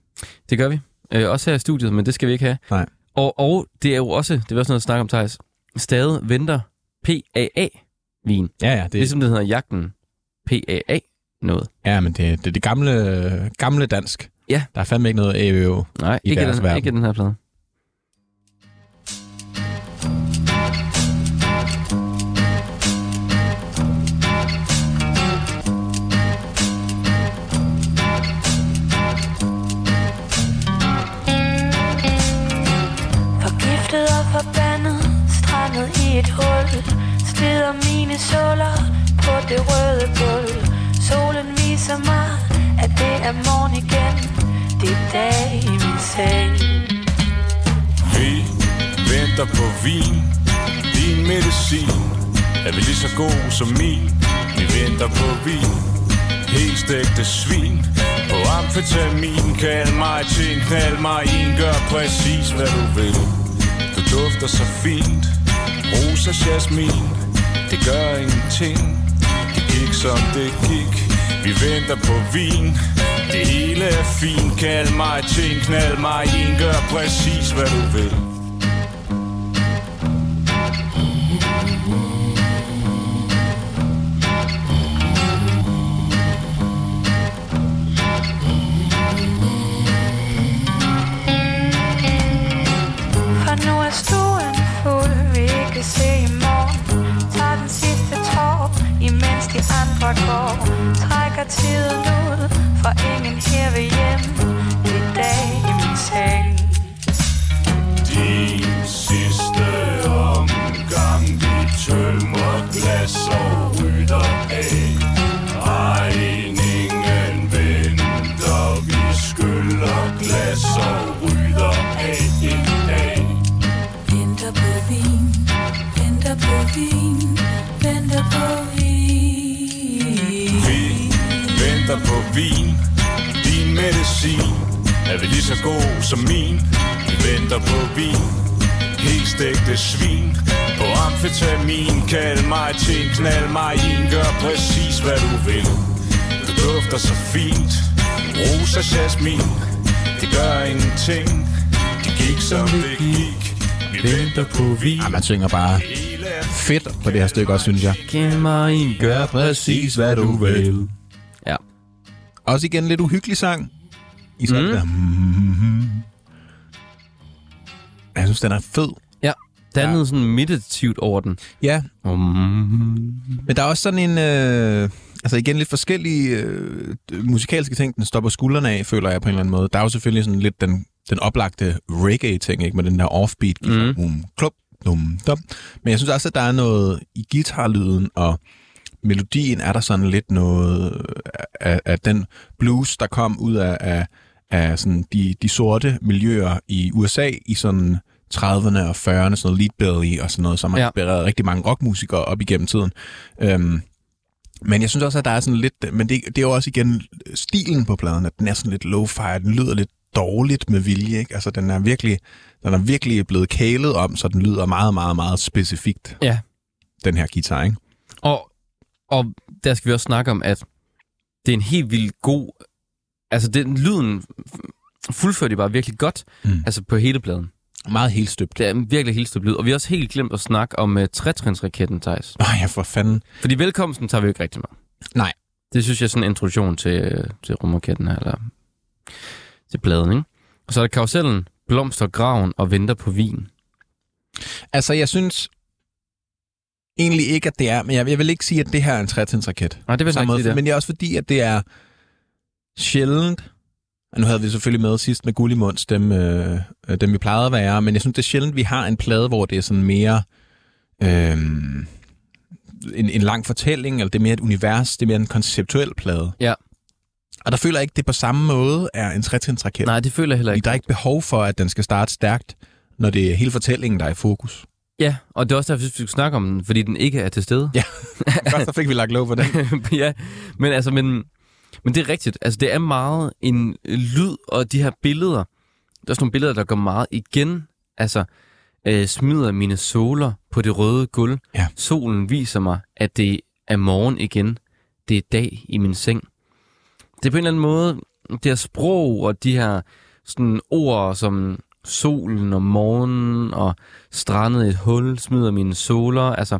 Det gør vi. Øh, også her i studiet, men det skal vi ikke have. Nej. Og, og det er jo også... Det er også noget at snakke om, Thijs. Stadig venter PAA-vin. Ja, ja, det, Ligesom det hedder jagten PAA noget. ja men det, det er det gamle, gamle dansk. Ja. Der er fandme ikke noget AVO. Nej, I ikke, deres den, verden. ikke den her plade. Steder på det røde gulv. Solen viser mig, at det er morgen igen. Det er dag i min seng. Vi venter på vin. Din medicin Er vi lige så god som min. Vi venter på vin. Helt stegte svin. På amfetamin Kald mig til en knald mig en Gør præcis hvad du vil. Du dufter så fint. Rosa jasmin. Det gør ingenting. Det gik som det gik. Vi venter på vin. Det hele er fint. Kald mig ting, knald. Mig en Gør præcis hvad du vil. Trækker tiden vin. Din medicin Er vi lige så god som min. Vi venter på vin. Helt stegte svin. På amfetamin Kald mig til en knald. Mig i en Gør præcis hvad du vil. Du dufter så fint. Rosa jasmin. Det gør ingenting. Det gik som det gik. Vi venter på vin. Ja, man synger bare fedt på det her stykke også, synes jeg. Giv mig en, gør præcis, hvad du vil. Også igen lidt uhyggelig sang. I sådan mm. der. Mm-hmm. Jeg synes, den er fed. Ja. Der er Ja. noget sådan meditativt over den. Ja, Um, men der er også sådan en... Øh, altså igen lidt forskellige øh, musikalske ting, den stopper skuldrene af, føler jeg på en eller anden måde. Der er jo selvfølgelig sådan lidt den, den oplagte reggae-ting, ikke? Med den der offbeat. Mm. Klub, dum, dum. Men jeg synes også, at der er noget i guitarlyden og melodien er der sådan lidt noget af, af den blues, der kom ud af, af, af sådan de, de sorte miljøer i USA i sådan 30'erne og 40'erne, sådan noget Lead Belly og sådan noget, som har Ja. inspireret rigtig mange rockmusikere op igennem tiden. Øhm, men jeg synes også, at der er sådan lidt... Men det, det er jo også igen stilen på pladen, at den er sådan lidt lo-fi, den lyder lidt dårligt med vilje, ikke? Altså, den er virkelig, den er virkelig blevet kælet om, så den lyder meget, meget, meget specifikt, ja. den her guitar, ikke? Og, der skal vi også snakke om, at det er en helt vildt god... Altså, den lyden fuldførte de bare virkelig godt, Mm. altså på hele pladen. Meget helt støbt. Det er virkelig helt støbt lyd. Og vi har også helt glemt at snakke om uh, trætrinsraketten, Thijs. Åh, ja, for fanden. Fordi velkomsten tager vi jo ikke rigtig med. Nej. Det synes jeg er sådan en introduktion til, øh, til rumraketten her, eller til pladen, ikke? Og så er der karusellen, blomster graven og venter på vin. Altså, jeg synes egentlig ikke, at det er... Men jeg, jeg vil ikke sige, at det her er en trætinsraket. Nej, det vil jeg ikke sige men det er også fordi, at det er sjældent... Og nu havde vi selvfølgelig med sidst med Gullimunds, dem, øh, dem vi plejede at være, men jeg synes, det er sjældent, vi har en plade, hvor det er sådan mere... Øh, en, en lang fortælling, eller det er mere et univers, det er mere en konceptuel plade. Ja. Og der føler jeg ikke, det på samme måde er en trætinsraket. Nej, det føler jeg heller Fordi ikke. der er ikke behov for, at den skal starte stærkt, når det er hele fortællingen, der er i fokus. Ja, og det er også derfor, vi skulle snakke om den, fordi den ikke er til stede. Ja. <laughs> Først der fik vi lagt lov på den. <laughs> ja, men altså, men, men det er rigtigt. Altså, det er meget en lyd og de her billeder. Der er sådan nogle billeder, der går meget igen. Altså, øh, smider mine soler på det røde gulv. Ja. Solen viser mig, at det er morgen igen. Det er dag i min seng. Det er på en eller anden måde, det her sprog og de her sådan ord som solen og morgenen og strandet i et hul, smider mine soler, altså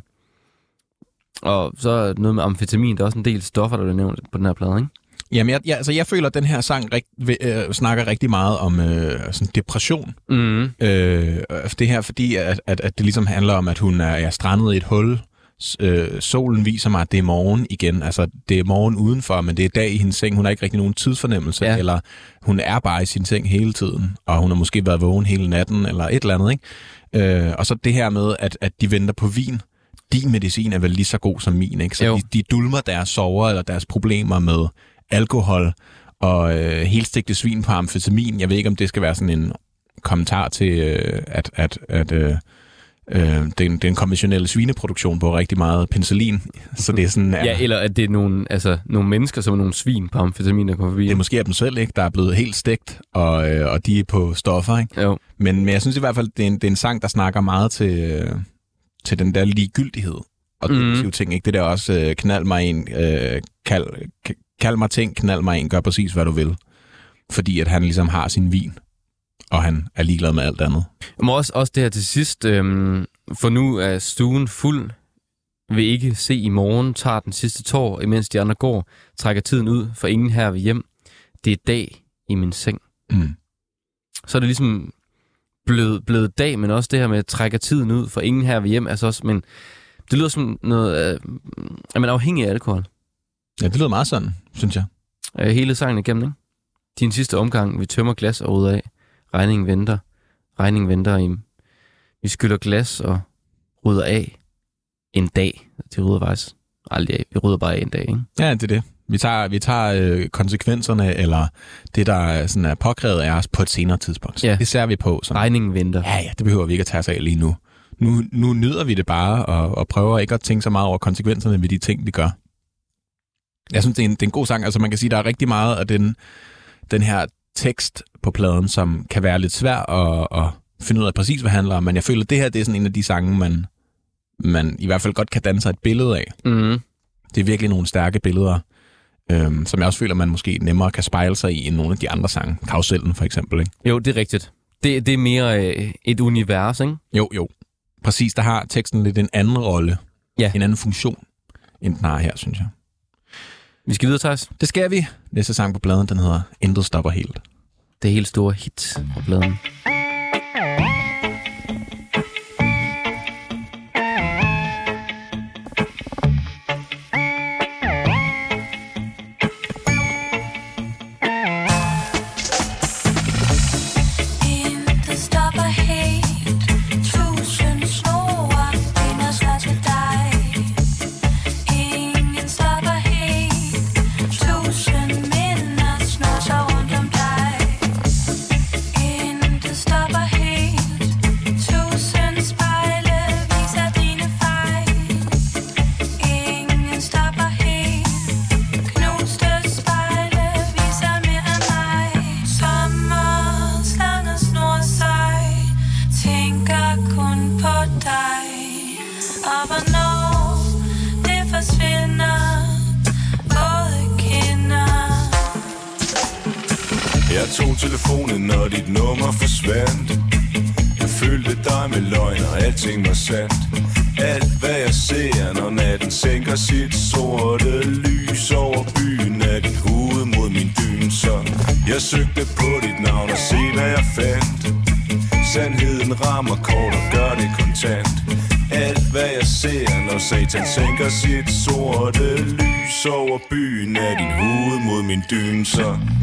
og så noget med amfetamin, der er også en del stoffer, der bliver nævnt på den her plade, ikke? Jamen, jeg, jeg, altså, jeg føler, at den her sang rigt, øh, snakker rigtig meget om øh, sådan depression. Mm. Øh, det her, fordi at, at, at det ligesom handler om, at hun er, er strandet i et hul. Øh, solen viser mig, at det er morgen igen. Altså, det er morgen udenfor, men det er dag i hendes seng. Hun har ikke rigtig nogen tidsfornemmelse, Ja. ja. eller hun er bare i sin seng hele tiden, og hun har måske været vågen hele natten, eller et eller andet, ikke? Øh, og så det her med, at, at de venter på vin. Din medicin er vel lige så god som min, ikke? Så Jo. de, de dulmer deres sover eller deres problemer med alkohol og øh, helstegte svin på amfetamin. Jeg ved ikke, om det skal være sådan en kommentar til, øh, at, at, at øh, øh, den, den konventionelle svineproduktion bruger rigtig meget penicillin. Så det er sådan, Ja, eller at det er nogle, altså, nogle mennesker, som er nogle svin på amfetamin, der kommer forbi. det er måske af dem selv, ikke, der er blevet helt stegt, og, øh, og de er på stoffer. Ikke? Jo. Men, men jeg synes i hvert fald, det er en, det er en sang, der snakker meget til, øh, til den der ligegyldighed og depressive ting. Ikke? Det der også, øh, knald mig en, øh, kald, kald mig ting, knald mig en, gør præcis, hvad du vil. Fordi at han ligesom har sin vin, og han er ligeglad med alt andet. Men også, også det her til sidst, øhm, for nu er stuen fuld, vil ikke se i morgen, tager den sidste tår, imens de andre går, trækker tiden ud, for ingen her vil hjem. Det er dag i min seng. Mm. Så er det ligesom blevet, blevet dag, men også det her med, at trækker tiden ud, for ingen her vil hjem. Altså også, men det lyder som noget, øh, at man er afhængig af alkohol. Ja, det lyder meget sådan, synes jeg. Øh, hele sangen igennem, ikke? Din sidste omgang, vi tømmer glas og rydder af. Regningen venter. Regningen venter i... Vi skylder glas og rydder af en dag. Det rydder faktisk aldrig af. Vi rydder bare af en dag, ikke? Ja, det er det. Vi tager, vi tager øh, konsekvenserne, eller det, der er, sådan er påkrævet af os på et senere tidspunkt. Ja. Det ser vi på. Sådan. Regningen venter. Ja, ja, det behøver vi ikke at tage sig af lige nu. nu, nu nyder vi det bare, og, og prøver ikke at tænke så meget over konsekvenserne ved de ting, vi gør. Jeg synes, det er en, det er en god sang. Altså man kan sige, der er rigtig meget af den, den her tekst på pladen, som kan være lidt svær at, at finde ud af præcis, hvad det handler om. Men jeg føler, at det her det er sådan en af de sange, man, man i hvert fald godt kan danne sig et billede af. Mm. Det er virkelig nogle stærke billeder, øhm, som jeg også føler, man måske nemmere kan spejle sig i end nogle af de andre sange. Karusellen for eksempel, ikke? Jo, det er rigtigt. Det, det er mere øh, et univers, ikke? Jo, jo. Præcis, der har teksten lidt en anden rolle, Ja. en anden funktion, end den har her, synes jeg. Vi skal videre, Thijs. Det skal vi. Næste sang på pladen, den hedder Intet stopper helt. Det helt store hit på pladen. So.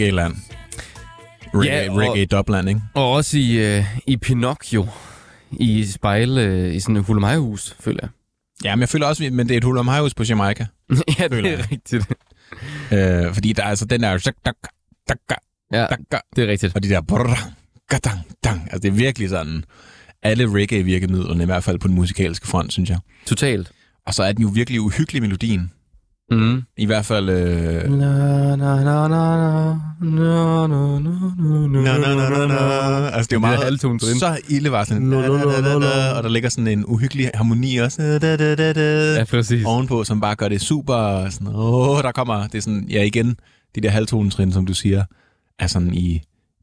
Reggae-land. Reggae, Ja, og- reggae dubland, ikke? Og også i, øh, i Pinocchio. I spejle øh, i sådan et hulumhejhus, føler jeg. Ja, men jeg føler også, men det er et hul om hejhus på Jamaica. <laughs> ja, det er rigtigt. Øh, fordi der er altså den der... Ja, det er rigtigt. Og de der... Altså, det er virkelig sådan... Alle reggae-virkemidlerne, i hvert fald på den musikalske front, synes jeg. Totalt. Og så er den jo virkelig uhyggelig melodien. Mm. I hvert fald... Øh, Na, na, na, na, na, na, na, na, na, na, na, na. Altså, det er jo meget halvtonetrin. så ildevarslende. Na, na, na, na, na. Og der ligger sådan en uhyggelig harmoni også. Da, da, da, da. Ja, præcis. ovenpå, som bare gør det super sådan, åh, der kommer, det er sådan, ja igen, de der halvtonetrin, som du siger, er sådan i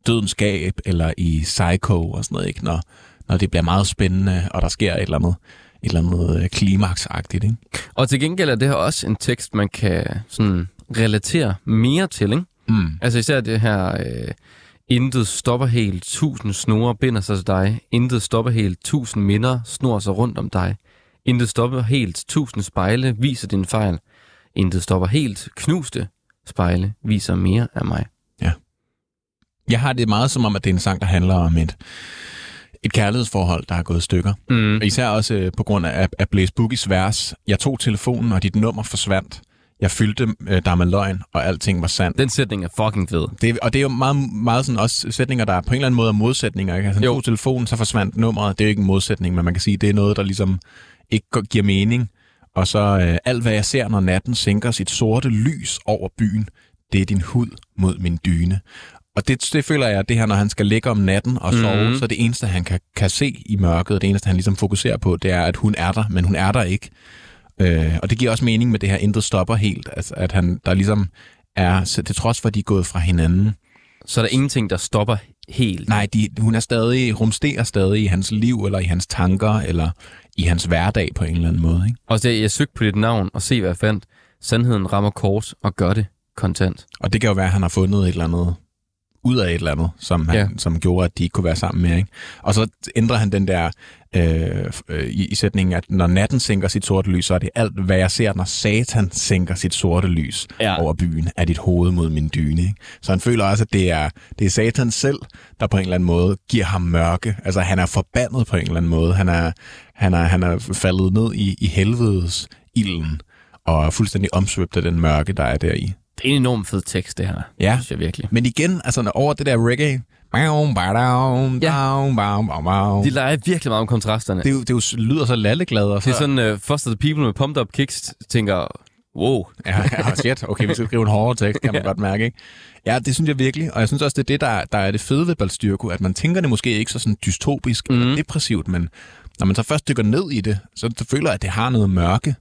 dødens gab, eller i psycho og sådan noget, ikke? Når, når det bliver meget spændende, og der sker et eller andet, et eller andet øh, klimaksagtigt, ikke? Og til gengæld er det her også en tekst, man kan sådan relatere mere til, ikke? Mm. Altså især det her, øh, intet stopper helt, tusind snore binder sig til dig. Intet stopper helt, tusind minder snor sig rundt om dig. Intet stopper helt, tusind spejle viser din fejl. Intet stopper helt, knuste spejle viser mere af mig. Jeg har det meget som om, at det er en sang, der handler om et, et kærlighedsforhold, der er gået i stykker. Mm. Især også øh, på grund af, af Blaze Boogies vers. Jeg tog telefonen, og dit nummer forsvandt. Jeg fyldte øh, dig med løgn, og alting var sandt. Den sætning er fucking fed. Det, og det er jo meget, meget sådan også sætninger, der er på en eller anden måde er modsætninger. Ikke? Altså, Jo. tog telefonen, så forsvandt nummeret. Det er jo ikke en modsætning, men man kan sige, det er noget, der ligesom ikke giver mening. Og så øh, alt, hvad jeg ser, når natten sænker sit sorte lys over byen, det er din hud mod min dyne. Og det, det føler jeg, at det her, når han skal ligge om natten og sove, mm. så det eneste, han kan, kan se i mørket, det eneste, han ligesom fokuserer på, det er, at hun er der, men hun er der ikke. Øh, og det giver også mening med det her, intet stopper helt. Altså, at han, der ligesom er, så til trods for, at de er gået fra hinanden, Så er der ingenting, der stopper helt. Nej, de, hun er stadig, rumsterer stadig i hans liv, eller i hans tanker, eller i hans hverdag på en eller anden måde. Ikke? Og det, jeg søgte på dit navn og se, hvad jeg fandt. Sandheden rammer kort og gør det kontant. Og det kan jo være, at han har fundet et eller andet ud af et eller andet, som, han, Ja. som gjorde, at de ikke kunne være sammen mere. Ikke? Og så ændrer han den der øh, øh, i, i sætningen, at når natten sænker sit sorte lys, så er det alt, hvad jeg ser, når satan sænker sit sorte lys ja. over byen, er dit hoved mod min dyne. Ikke? Så han føler også, at det er, det er satan selv, der på en eller anden måde giver ham mørke. Altså han er forbandet på en eller anden måde. Han er, han er, han er faldet ned i, i helvedes ilden og er fuldstændig omsvøbt af den mørke, der er deri. Det er en enormt fed tekst, det her. Ja. Synes jeg virkelig. Men igen, altså når- over det der reggae, Bam, badam, Ja. bam, bam, bam, bam. De leger virkelig meget om kontrasterne. Det, er jo, det er jo, lyder så lalleglad. Og så, Det er sådan, uh, Foster the People med Pumped Up Kicks tænker, wow, Ja, ja, shit. Okay, vi skal skrive en hårdere tekst, kan man <laughs> godt mærke, ikke? Ja, det synes jeg virkelig. Og jeg synes også, det er det, der, der er det fede ved Balstyrko, at man tænker det måske ikke så sådan dystopisk mm. Mhm. eller depressivt, men når man så først dykker ned i det, så, så føler jeg, at det har noget mørke,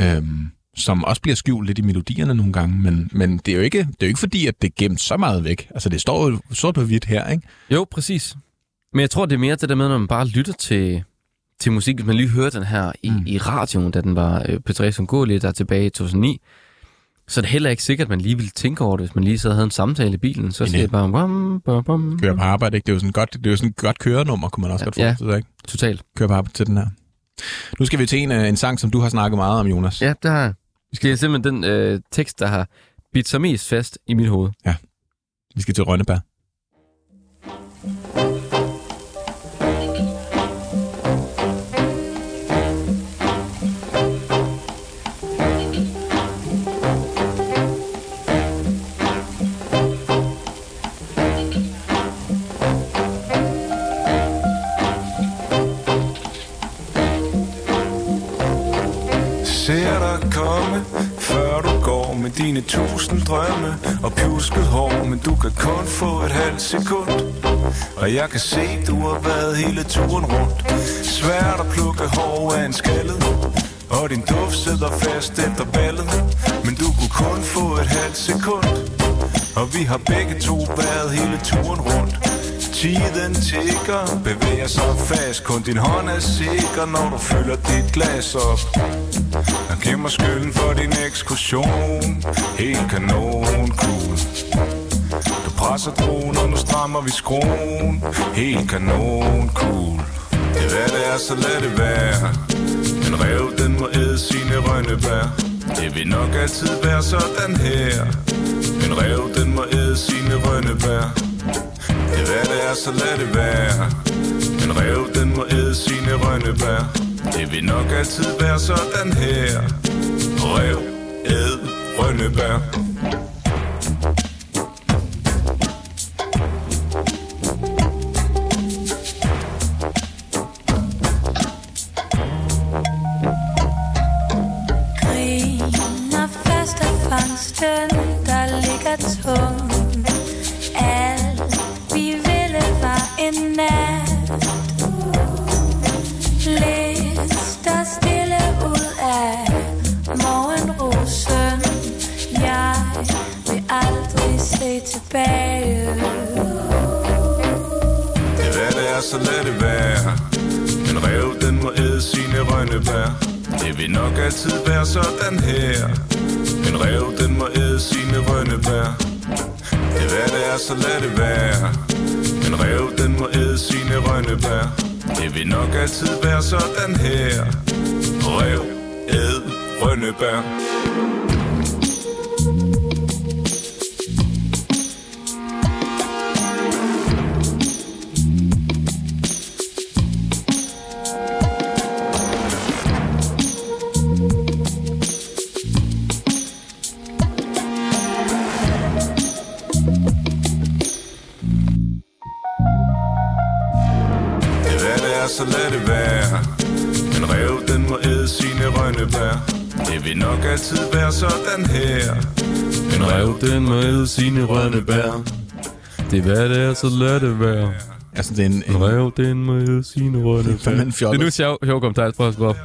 øhm, som også bliver skjult lidt i melodierne nogle gange, men, men det, er jo ikke, det er jo ikke fordi, at det er gemt så meget væk. Altså, det står jo sort på hvidt her, ikke? Jo, præcis. Men jeg tror, det er mere det der med, når man bare lytter til, til musik, hvis man lige hører den her i, mm. i radioen, da den var øh, P3 som går lidt der tilbage i 2009, så er det heller ikke sikkert, at man lige ville tænke over det, hvis man lige sad og havde en samtale i bilen. Så siger det bare, bum, bum, bum. Kører på arbejde, ikke? Det er jo sådan et godt, det er jo sådan godt kørenummer, kunne man også Ja, godt forestille sig, ikke? Totalt. Køre på arbejde til den her. Nu skal vi til en, øh, en sang, som du har snakket meget om, Jonas. Ja, det har jeg. Vi skal simpelthen den øh, tekst, der har bidt sig mest fast i mit hoved. Ja. Vi skal til Rønnebær. Mine tusind drømme og pjusket hår, men du kan kun få et halvt sekund. Og jeg kan se, du har været hele turen rundt. Svært at plukke hår af en skaldet, og din duft sidder fast efter ballet. Men du kunne kun få et halvt sekund, og vi har begge to været hele turen rundt. Tiden tigger, bevæger sig fast. Kun din hånd er sikker, når du fylder dit glas op. Og giv mig skylden for din ekskursion Helt kanon cool. Du presser dronen, og nu strammer vi skruen. Helt kanon cool. Det er hvad det er, så lad det være. En rev, den må æde sine rønnebær. Det vil nok altid være sådan her. En rev, den må æde sine rønnebær det er hvad det er, så lad det være. En rev, den må æde sine rønnebær. Det vil nok altid være sådan her. Rev, æd, rønnebær. Sine Det vil nok altid være sådan her. En rev, den må æde sine rønnebær. Det hvad det er, så lad det være. En rev, den må æde sine rønnebær. Det vil nok altid være sådan her. Rev, æd, rønnebær. Her En rev, den må æde sine rønnebær Det hvad det er, så lad det være. Altså, det er en, En rev, den med sine rønne en Det er nu sjov, sjov kommentar, prøv at skrive op.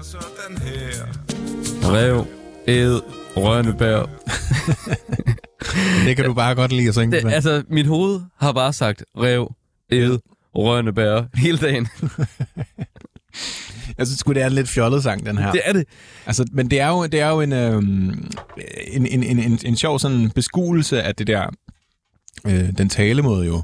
Rev, æd, rønnebær. det kan du bare godt lide at synge. Det, altså, mit hoved har bare sagt rev, æd, rønnebær hele dagen. <laughs> jeg synes sgu, det er en lidt fjollet sang, den her. Det er det. Altså, men det er jo, det er jo en, øhm, en, en, en, en, en sjov sådan beskuelse af det der, øh, den talemåde jo,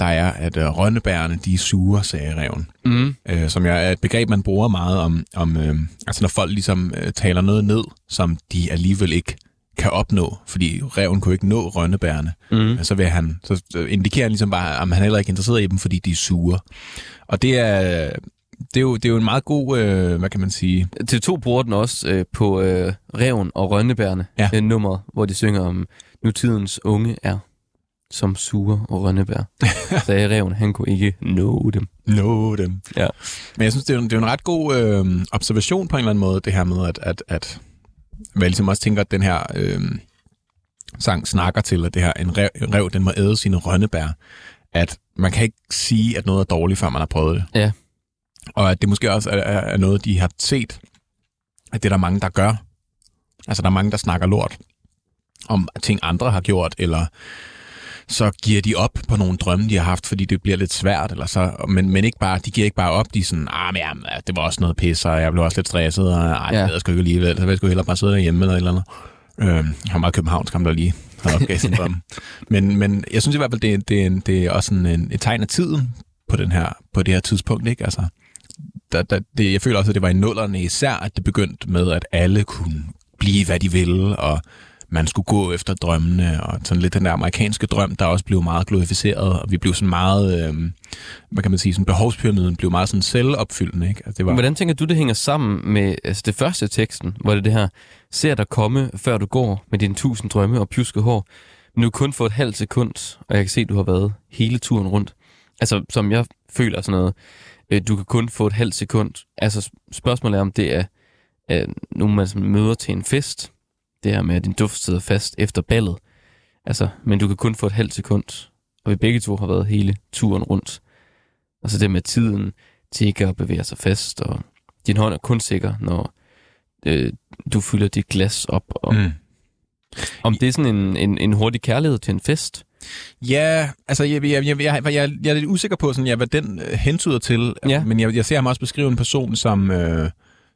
der er, at øh, rønnebærerne, de er sure, sagde reven. Mm. Øh, som jo er et begreb, man bruger meget om, om øh, altså når folk ligesom øh, taler noget ned, som de alligevel ikke kan opnå, fordi reven kunne ikke nå rønnebærerne. Mm. Så vil han, så indikerer han ligesom bare, at han heller ikke er interesseret i dem, fordi de er sure. Og det er, det er jo, det er jo en meget god, øh, hvad kan man sige, TV2 bruger den også øh, på øh, Reven og Rønnebærne, Ja. ja. nummeret, hvor de synger om nutidens unge er som sure og rønnebær. <laughs> Sagde Reven, han kunne ikke nå dem. nå dem. Ja. Men jeg synes, det er, jo- det er en ret god øh, observation på en eller anden måde, det her med, at, at, at hvad jeg ligesom også tænker, at den her øh, sang snakker til, at det her, en rev, en rev, den må æde sine rønnebær, at man kan ikke sige, at noget er dårligt, før man har prøvet det. Ja. Og at det måske også er, er, noget, de har set, at det er der mange, der gør. Altså, der er mange, der snakker lort om ting, andre har gjort, eller så giver de op på nogle drømme, de har haft, fordi det bliver lidt svært, eller så, men, men ikke bare, de giver ikke bare op, de er sådan, ah, men jamen, det var også noget pis, og jeg blev også lidt stresset, og ej, Ja. ja. det ved jeg sgu ikke alligevel, så vil jeg sgu hellere bare sidde derhjemme eller et eller andet. Øh, har meget københavnsk, ham der lige har opgavet sin <laughs> drømme. Men, men jeg synes i hvert fald, det, er- det, det er også sådan en, et tegn af tiden på, den her, på det her tidspunkt, ikke? Altså, der, der, det, jeg føler også, at det var i nullerne især, at det begyndte med, at alle kunne blive, hvad de ville, og man skulle gå efter drømmene, og sådan lidt den der amerikanske drøm, der også blev meget glorificeret, og vi blev sådan meget, øh, hvad kan man sige, sådan behovspyramiden blev meget sådan selvopfyldende, ikke? Altså, det var, Hvordan tænker du, det hænger sammen med altså det første teksten, hvor det er det her, ser dig komme, før du går med dine tusind drømme og pjuske hår, men du kun får et halvt sekund, og jeg kan se, at du har været hele turen rundt. Altså, som jeg føler sådan noget, du kan kun få et halvt sekund. Altså, spørgsmålet er, om det er øh, nogen, man sådan møder til en fest, det her med, at din duft sidder fast efter ballet. Altså, men du kan kun få et halvt sekund, og vi begge to har været hele turen rundt. Altså det med tiden tigger og bevæger sig fast, og din hånd er kun sikker, når øh, du fylder dit glas op. Og, mm. Om det er sådan en, en, en hurtig kærlighed til en fest. Ja, altså jeg, jeg, jeg, jeg, jeg, jeg er lidt usikker på, sådan, ja, hvad den øh, hentyder til, Ja. men jeg, jeg ser ham også beskrive en person, som, øh,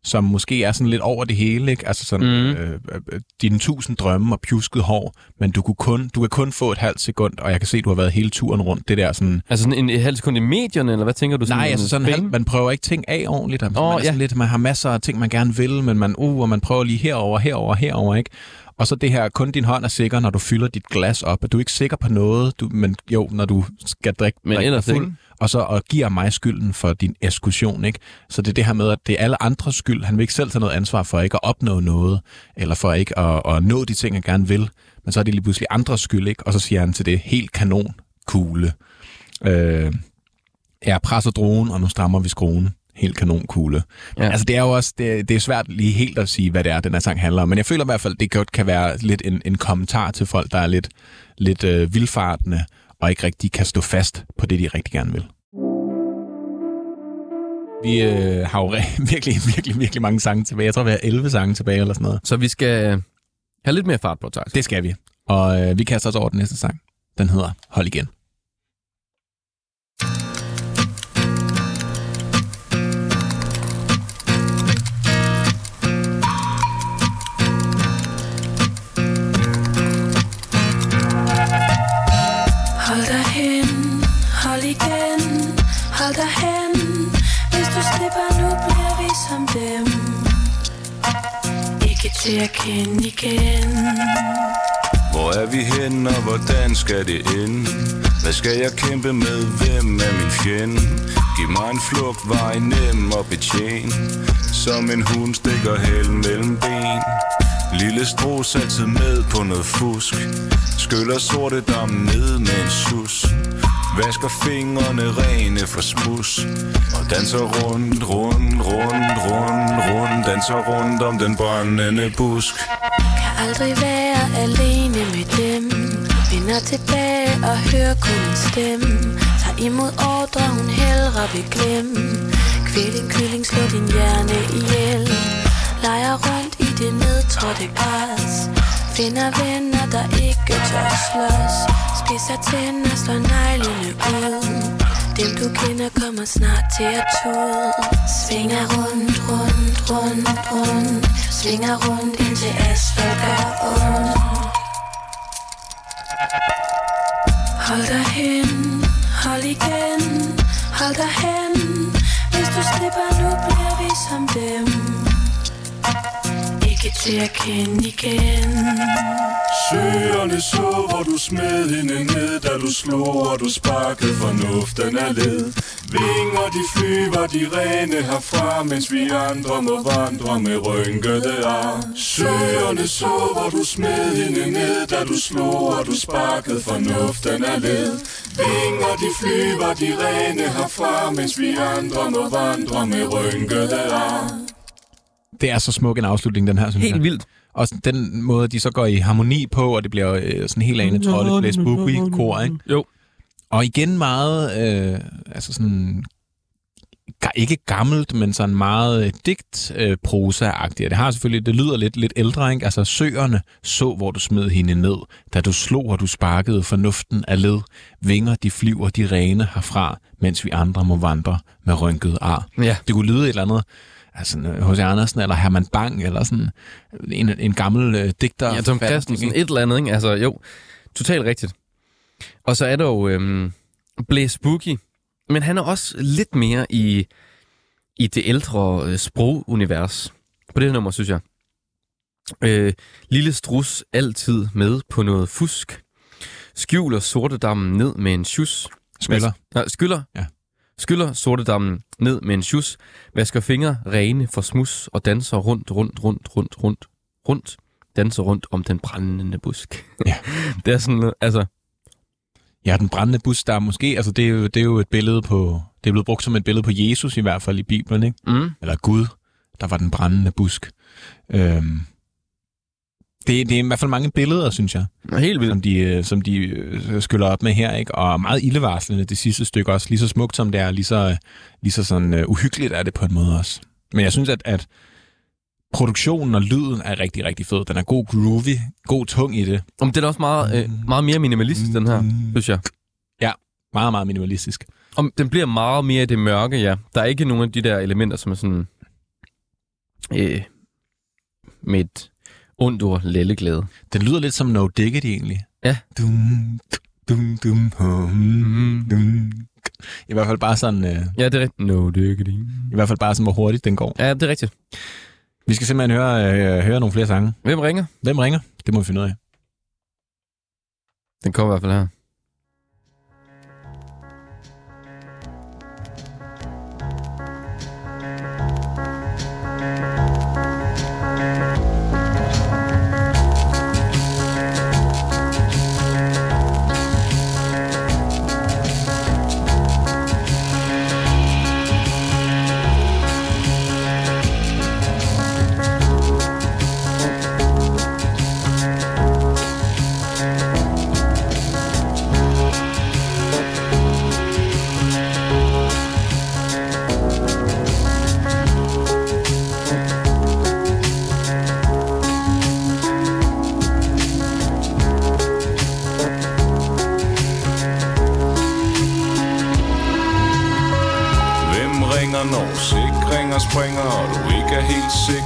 som måske er sådan lidt over det hele, ikke? Altså sådan, mm. øh, dine tusind drømme og pjusket hår, men du, kunne kun, du kan kun få et halvt sekund, og jeg kan se, du har været hele turen rundt. Det der sådan, Altså sådan en, et halvt sekund i medierne, eller hvad tænker du? Sådan nej, altså sådan, halv, man prøver ikke ting af ordentligt. Altså, Åh, man, er ja. lidt, man har masser af ting, man gerne vil, men man, uh, og man prøver lige herover, herover, herover, ikke? Og så det her, kun din hånd er sikker, når du fylder dit glas op. Du er ikke sikker på noget, du, men jo, når du skal drikke, Men drikke fuld, ikke. og så og giver mig skylden for din ekskursion, ikke? Så det er det her med, at det er alle andres skyld. Han vil ikke selv tage noget ansvar for ikke at opnå noget, eller for ikke at, at nå de ting, han gerne vil. Men så er det lige pludselig andres skyld, ikke? Og så siger han til det, helt kanon, kugle. Øh, jeg presser dronen, og nu strammer vi skruen. Helt kanonkugle. Ja. Altså det er jo også, det, det er svært lige helt at sige, hvad det er, den her sang handler om. Men jeg føler i hvert fald, det godt kan være lidt en, en kommentar til folk, der er lidt, lidt øh, vildfartende, og ikke rigtig kan stå fast på det, de rigtig gerne vil. Vi øh, har jo <laughs> virkelig, virkelig, virkelig mange sange tilbage. Jeg tror, vi har 11 sange tilbage eller sådan noget. Så vi skal have lidt mere fart på, tak. Det skal vi. Og øh, vi kaster os over den næste sang. Den hedder Hold igen. Hold hold dig hen. Hvis du slipper nu, bliver vi som dem. Ikke til at kende igen. Hvor er vi hen, og hvordan skal det ende? Hvad skal jeg kæmpe med? Hvem er min fjende? Giv mig en flugtvej nem og betjen. Som en hund stikker hæl mellem ben. Lille stro altid med på noget fusk. Skyller sorte dam ned med en sus. Vasker fingrene rene for smus Og danser rundt, rundt, rundt, rundt, rundt Danser rundt om den brændende busk. Kan aldrig være alene med dem. Vender tilbage og hører kun en stemme. Tager imod ordre, hun hellere vil glemme. Kvæl en kylling, slå din hjerne ihjel. Leger rundt i det nedtrådte græs. Finder venner, der ikke tør slås. Spiser tænder, slår neglene ud. Dem du kender kommer snart til at tude. Svinger rundt, rundt, rundt, rundt. Svinger rundt indtil asfalt gør ondt Hold dig hen, hold igen, hold dig hen. Hvis du slipper nu, bliver vi som dem. Ikke til at kende igen Søerne så, hvor du smed hende ned, da du slog og du sparkede fornuften af led. Vinger de flyver de rene herfra, mens vi andre må vandre med rynkede ar. Søerne så, hvor du smed hende ned, da du slog og du sparkede fornuften af led. Vinger de flyver de rene herfra, mens vi andre må vandre med rynkede ar. Det er så smuk en afslutning, den her, synes jeg. Helt vildt. Og den måde, de så går i harmoni på, og det bliver øh, sådan helt ane trolde, blæs boogie kor, ikke? Jo. Og igen meget, øh, altså sådan, ikke gammelt, men sådan meget øh, digt øh, prosa-agtigt. Det har selvfølgelig, det lyder lidt, lidt ældre, ikke? Altså, søerne så, hvor du smed hende ned, da du slog og du sparkede fornuften af led. Vinger, de flyver, de rene herfra, mens vi andre må vandre med rynket ar. Ja. Det kunne lyde et eller andet, altså H.C. Andersen eller Herman Bang, eller sådan en, en gammel øh, digter. Ja, Tom Christensen, et eller andet, ikke? Altså, jo, totalt rigtigt. Og så er der jo øhm, Blaze Boogie, men han er også lidt mere i, i det ældre øh, sprogunivers. På det her nummer, synes jeg. Øh, Lille Strus altid med på noget fusk. Skjuler sortedammen ned med en sjus. Skyller. Nej, skylder. Ja. Skyller sortedammen ned med en sjus, vasker fingre rene for smus og danser rundt, rundt, rundt, rundt, rundt, rundt, danser rundt om den brændende busk. Ja. <laughs> det er sådan, noget- altså, Ja, den brændende bus, der er måske, altså det er, jo, det er jo et billede på, det er blevet brugt som et billede på Jesus i hvert fald i Bibelen, ikke? mm, Eller Gud, der var den brændende busk. Øhm, det, det er i hvert fald mange billeder, synes jeg, helt vildt. som de, øh, som de øh, skyller op med her, ikke? Og meget ildevarslende det sidste stykke også. Lige så smukt som det er, lige så, lige så sådan, uh, uhyggeligt er det på en måde også. Men jeg synes, at, at produktionen og lyden er rigtig, rigtig fed. Den er god groovy, god tung i det. Om det er også meget, øh, meget mere minimalistisk, den her, synes jeg. Meget, meget minimalistisk. Om den bliver meget mere i det mørke, ja. Der er ikke nogen af de der elementer, som er sådan... Øh, med et ondt ord, lelleglæde. Den lyder lidt som No Diggity egentlig. Ja. Dum, dum, dum, hum, dum. I hvert fald bare sådan, øh, Ja, det er rigtigt. No, det. i hvert fald bare sådan, hvor hurtigt den går. Ja, det er rigtigt. Vi skal simpelthen høre, øh, høre nogle flere sange. Hvem ringer? Hvem ringer? Det må vi finde ud af. Den kommer i hvert fald her.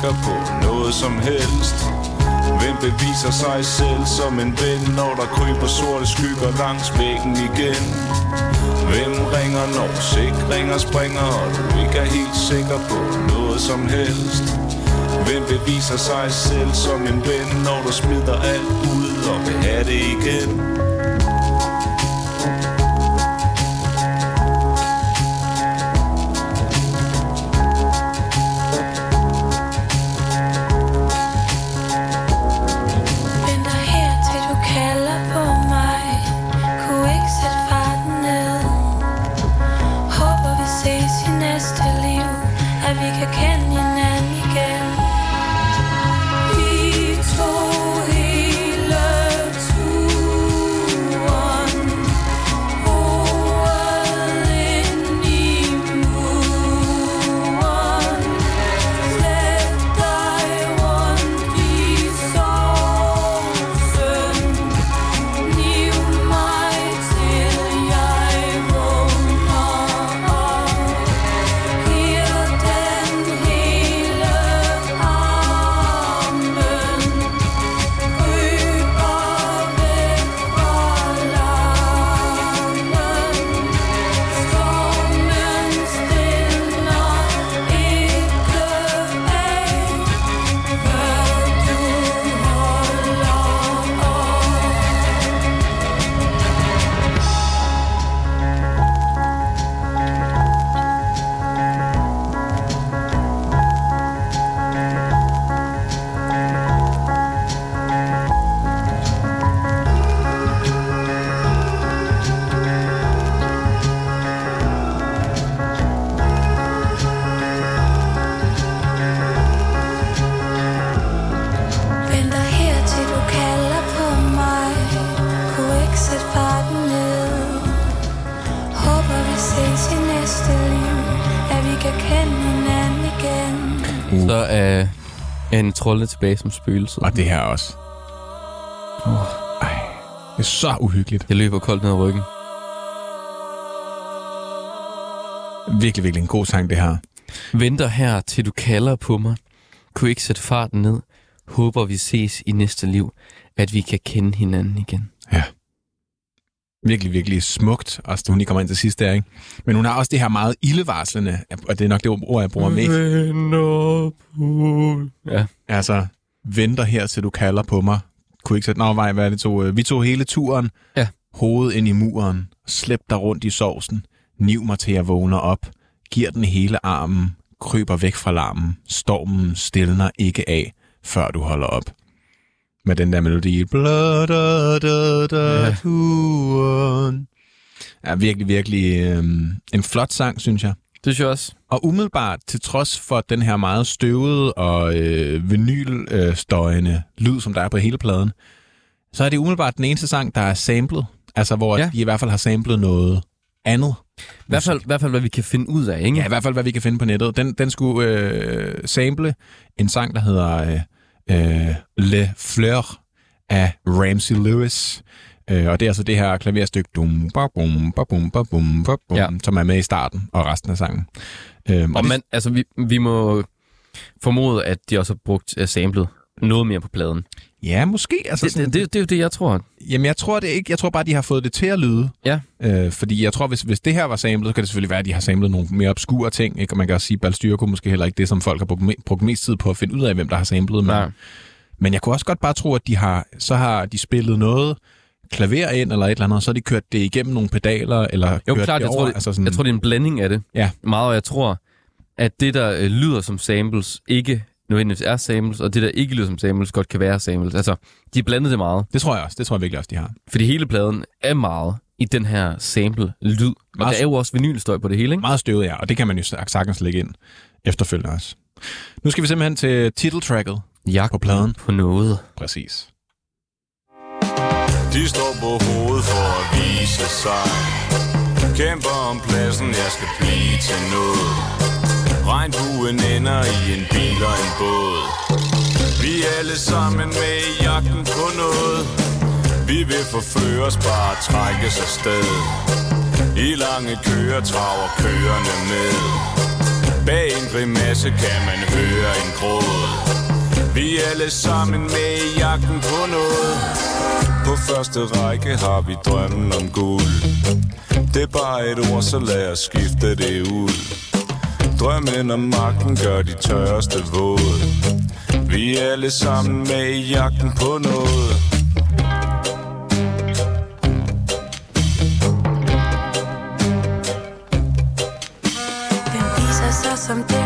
Sikker på noget som helst? Hvem beviser sig selv som en ven, når der kryber sorte skygger langs væggen igen? Hvem ringer, når sikringer springer, og du ikke er helt sikker på noget som helst? Hvem beviser sig selv som en ven, når du smider alt ud og vil have det igen? En trolde tilbage som spøgelse. Og det her også. Ej, det er så uhyggeligt. Det løber koldt ned ad ryggen. Virkelig, virkelig en god sang, det her. Venter her, til du kalder på mig. Kunne ikke sætte farten ned. Håber vi ses i næste liv. At vi kan kende hinanden igen. Virkelig, virkelig smukt, også da hun lige kommer ind til sidst der, ikke? Men hun har også det her meget ildevarslende, og det er nok det ord, jeg bruger mest. Ja. Altså, venter her, til du kalder på mig. Kunne ikke sætte, nå, vej, hvad er det to? Vi tog hele turen, Ja. hovedet ind i muren, slæb dig rundt i sovsen, niv mig til jeg vågner op, giver den hele armen, kryber væk fra larmen, stormen stilner ikke af, før du holder op. Med den der melodi. Bla, da, da, da, Ja. turen. Ja, virkelig, virkelig øhm, en flot sang, synes jeg. Det synes jeg også. Og umiddelbart, til trods for den her meget støvede og øh, vinylstøjende lyd, som der er på hele pladen, så er det umiddelbart den eneste sang, der er samlet. Altså, hvor ja. de i hvert fald har samlet noget andet. I hvert fald, i hvert fald hvad vi kan finde ud af, ikke? Ja, i hvert fald, hvad vi kan finde på nettet. Den, den skulle øh, sample en sang, der hedder øh, øh, Le Fleur af Ramsey Lewis. Øh, og det er altså det her klaverstykke, dum, ba, bum, ba, bum, ba, bum, ba, bum, Ja. som er med i starten og resten af sangen. Øh, Og det- man, altså, vi, vi må formode, at de også har brugt uh, samlet noget mere på pladen. Ja, måske. Altså, Det, det, det, det er jo det, jeg tror. Jamen, jeg tror det ikke. Jeg tror bare, de har fået det til at lyde. Ja. Øh, fordi jeg tror, hvis, hvis det her var samlet, så kan det selvfølgelig være, at de har samlet nogle mere obskure ting. Ikke? Og man kan også sige, at Balstyrko måske heller ikke det, som folk har brugt, brugt mest tid på at finde ud af, hvem der har samlet. Men, men jeg kunne også godt bare tro, at de har, så har de spillet noget klaver ind eller et eller andet, og så har de kørt det igennem nogle pedaler, eller Jo, kørt klart, det jeg over. tror, det, altså sådan, jeg tror, det er en blanding af det. Ja. Meget, og jeg tror, at det, der øh, lyder som samples, ikke nødvendigvis er samples, og det, der ikke lyder som samples, godt kan være samples. Altså, de blandede det meget, Det tror jeg også. Det tror jeg virkelig også, de har. fordi hele pladen er meget i den her sample-lyd. Og Meget der er jo også vinylstøj på det hele, ikke? Meget støvet, ja. Og det kan man jo sag- sagtens lægge ind efterfølgende også. Nu skal vi simpelthen til titeltracket. Jagten På pladen. på noget. Præcis. De står på hovedet for at vise sig Kæmper om pladsen, jeg skal blive til noget Regnbuen ender i en bil og en båd. Vi er alle sammen med i jagten på noget. Vi vil forføres, bare trækkes afsted. I lange køer traver køerne med Bag en grimasse kan man høre en gråd. Vi er alle sammen med i jagten på noget. På første række har vi drømmen om guld. Det er bare et ord, så lad os skifte det ud. Drømmen om magten gør de tørste våde Vi er alle sammen med i jagten på noget. Den viser sig som det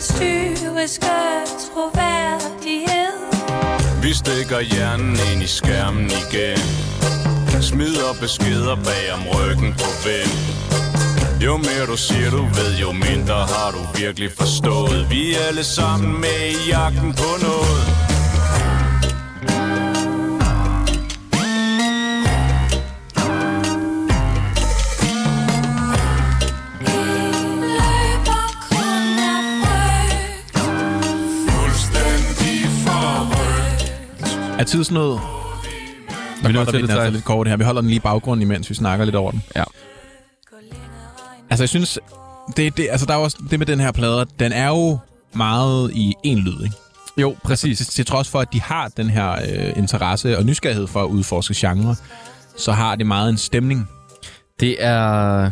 satiriske troværdighed. Vi stikker hjernen ind i skærmen igen. Smider beskeder bag om ryggen på ven Jo mere du siger du ved, jo mindre har du virkelig forstået. Vi er alle sammen med i jagten på noget. Er tidsnød? Vi er nødt til vi at altså tage lidt kort her. Vi holder den lige i baggrunden, imens vi snakker lidt over den. Ja. Altså, jeg synes, det, det, altså, der er også det med den her plade, den er jo meget i en lyd, ikke? Jo, præcis. Til, til trods for, at de har den her øh, interesse og nysgerrighed for at udforske genre, så har det meget en stemning. Det er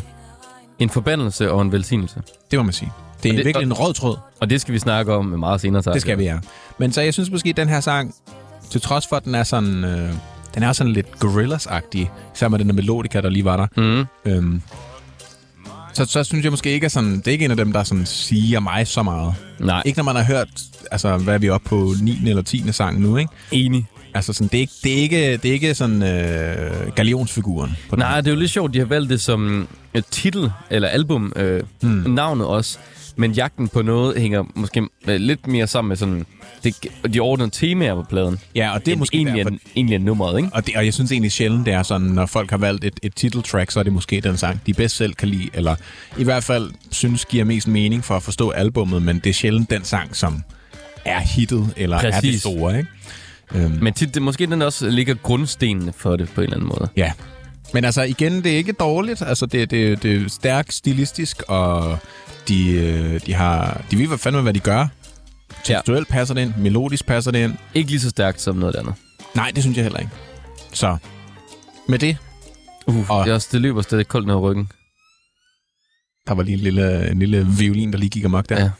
en forbandelse og en velsignelse. Det må man sige. Det er Og det, virkelig en rød tråd. Og det skal vi snakke om meget senere. Tak. Det skal vi, ja. Men så jeg synes måske, at den her sang, til trods for, at den er sådan... Øh, den er sådan lidt Gorillaz-agtig, især med den der melodika, der lige var der. Mm. Øhm, så, så synes jeg måske ikke, at sådan, det er ikke en af dem, der sådan siger mig så meget. Nej, Ikke når man har hørt, altså, hvad er vi oppe på 9. eller 10. sang nu, ikke? enig. Altså, sådan, det, er ikke, det, er ikke, det er ikke sådan øh, galionsfiguren. På den. Nej, det er jo lidt sjovt, de har valgt det som et titel, eller album, øh, mm. navnet også. Men jagten på noget hænger måske øh, lidt mere sammen med sådan det, de ordnede temaer på pladen. Ja, og det er måske egentlig, derfor, er, egentlig er nummeret, ikke? Og, det, og jeg synes egentlig sjældent, det er sådan, når folk har valgt et, et titeltrack, så er det måske den sang, de bedst selv kan lide, eller i hvert fald synes giver mest mening for at forstå albummet, men det er sjældent den sang, som er hittet, eller Præcis. er det store, ikke? Øhm, Men tit, det, måske den også ligger grundstenene for det på en eller anden måde. ja. Men altså igen, det er ikke dårligt. Altså det, det, det er stærkt stilistisk, og de, øh, de har... De ved hvad fandme, hvad de gør. Tekstuelt passer det ind, melodisk passer det ind. Ikke lige så stærkt som noget andet. Nej, det synes jeg heller ikke. Så med det, Uh, Og- det, er også, det løber stadig koldt ned ad ryggen. Der var lige en lille, en lille violin, der lige gik amok der. Ja. Ja.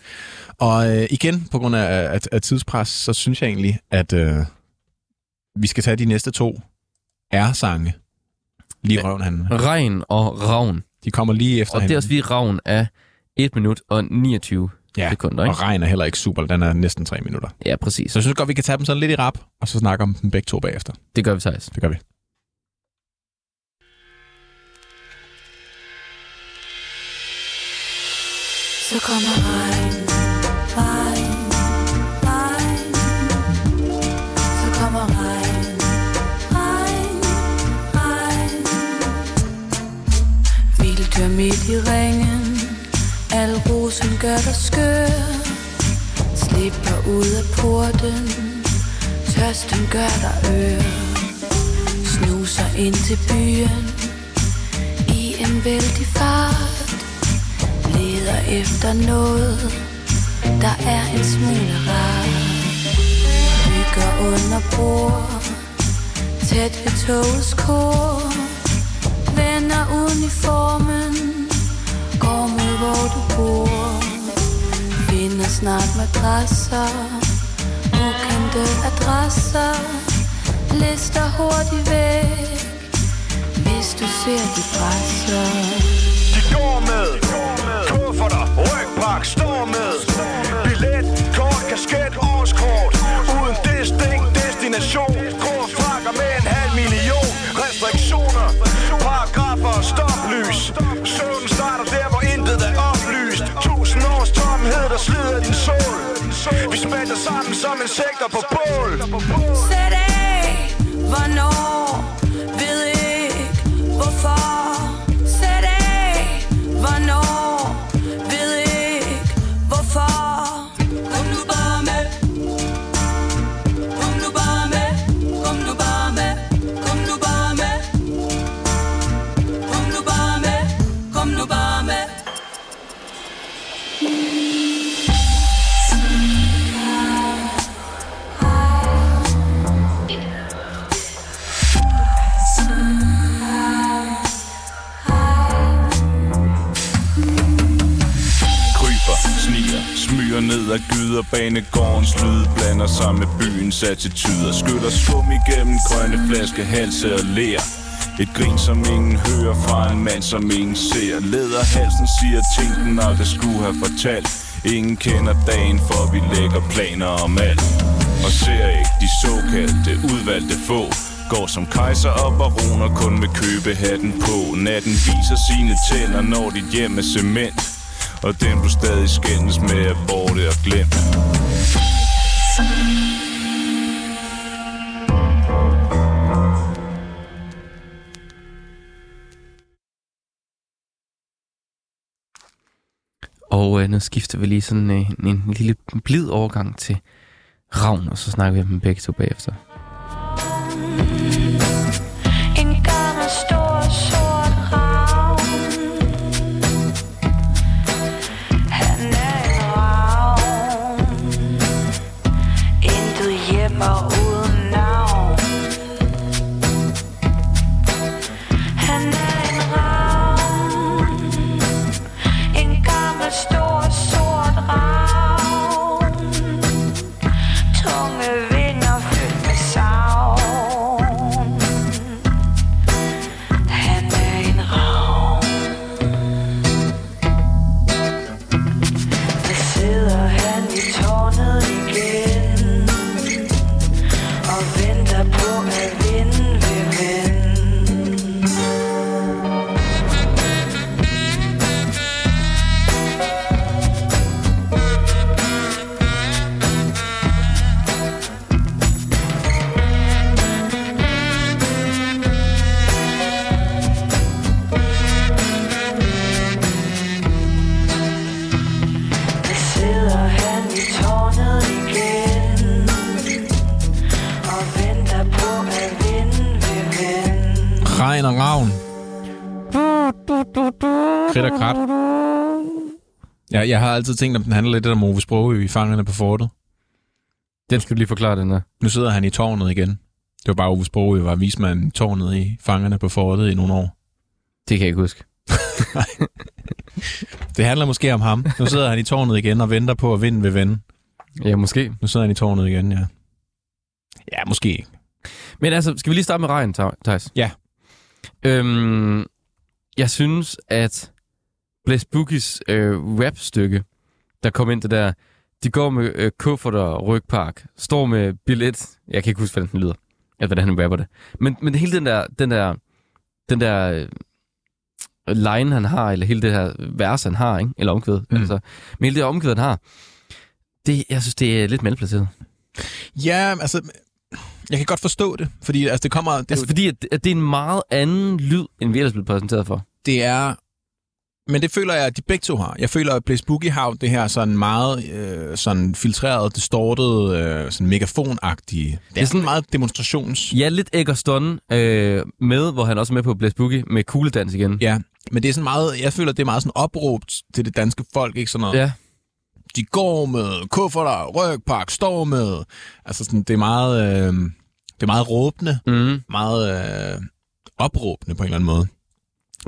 Og øh, igen, på grund af, af, af tidspres, så synes jeg egentlig, at øh, vi skal tage de næste to R-sange. Lige røven, han. Regn og Ravn. De kommer lige efter Og det er også lige Ravn af 1 minut og 29 ja. sekunder, ikke? Og regn er heller ikke super. Den er næsten tre minutter. Ja, præcis. Så jeg synes godt, vi kan tage dem sådan lidt i rap, og så snakke om dem begge to bagefter. Det gør vi faktisk. Det gør vi. Så kommer regn, regn, regn. Så kommer regn, regn, regn. Vilddyr midt i ringen, al rosen gør dig skør. Slipper ud af porten, tørsten gør dig ør. Snuser ind til byen, i en vældig fart leder efter noget, der er en smule rart. Bygger under bord, tæt ved togets kor. Vender uniformen, går mod hvor du bor. Finder snart madrasser, ukendte adresser. Lister hurtigt væk, hvis du ser de presser. De går med. Kufferter, rygpak, står med. Billet, kort, kasket, årskort. Uden distinkt destination. Grå frakker med en halv million. Restriktioner, paragrafer og stoplys. Søvnen Vi spænder sammen som insekter på bål. Sæt af, hvornår, ved ikke, hvorfor. Ned ad gyder Banegårdens lyd blander sig med byens attityder Skyller skum igennem grønne flaske, halse og lær et grin, som ingen hører fra en mand, som ingen ser. Lederhalsen siger ting, den aldrig skulle have fortalt. Ingen kender dagen, for vi lægger planer om alt. Og ser ikke de såkaldte udvalgte få. Går som kejser og baroner kun med købehatten på. Natten viser sine tænder, når dit hjem er cement og den du stadig skændes med er borte og glemt Og øh, nu skifter vi lige sådan øh, en, en lille blid overgang til Ravn, og så snakker vi om dem begge to bagefter. Krit og krat. Ja, jeg har altid tænkt, om den handler lidt om Ove Sprogø i Fangerne på Fortet. Den skal du lige forklare, den der. Nu sidder han i tårnet igen. Det var bare Ove Sprogø, var vismand i tårnet i Fangerne på Fortet i nogle år. Det kan jeg ikke huske. <laughs> Det handler måske om ham. Nu sidder han i tårnet igen og venter på at vinde ved vende. Ja, måske. Nu sidder han i tårnet igen, ja. Ja, måske ikke. Men altså, skal vi lige starte med regn, Thijs? Ja. Øhm, jeg synes, at Blaze Boogies øh, rap-stykke, der kom ind det der, de går med øh, kufferter og rygpark, står med billet, jeg kan ikke huske, hvordan den lyder, eller hvordan han rapper det. Men, men hele den der, den der, den der øh, line, han har, eller hele det her vers, han har, ikke? eller omkvæd, Mm. altså, men hele det omkvæd, han har, det, jeg synes, det er lidt malplaceret. Ja, altså, jeg kan godt forstå det, fordi altså, det kommer... Det, Altså, altså, fordi at, at det er en meget anden lyd, end vi ellers blev præsenteret for. det er... Men det føler jeg, at de begge to har. Jeg føler, at Blaze Boogie har det her sådan meget øh, sådan filtreret, distortet, øh, sådan megafonagtige. Det er, sådan meget demonstrations... Ja, lidt Eggerston øh, med, hvor han også er med på Blaze Boogie, med kugledans igen. Ja, men det er sådan meget, jeg føler, det er meget sådan opråb til det danske folk, ikke sådan noget. Ja. De går med kufferter, rygpak, står med. Altså sådan, det er meget, øh, det er meget råbende, Mm. meget øh, opråbende på en eller anden måde.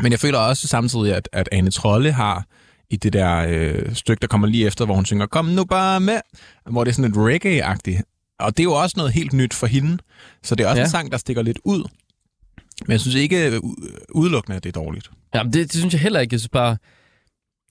Men jeg føler også samtidig, at, at Ane Trolle har i det der øh, stykke, der kommer lige efter, hvor hun synger, kom nu bare med, hvor det er sådan lidt reggae-agtigt. Og det er jo også noget helt nyt for hende, så det er også ja. En sang, der stikker lidt ud. Men jeg synes ikke øh, udelukkende, at det er dårligt. Jamen, det, det synes jeg heller ikke. Jeg synes bare,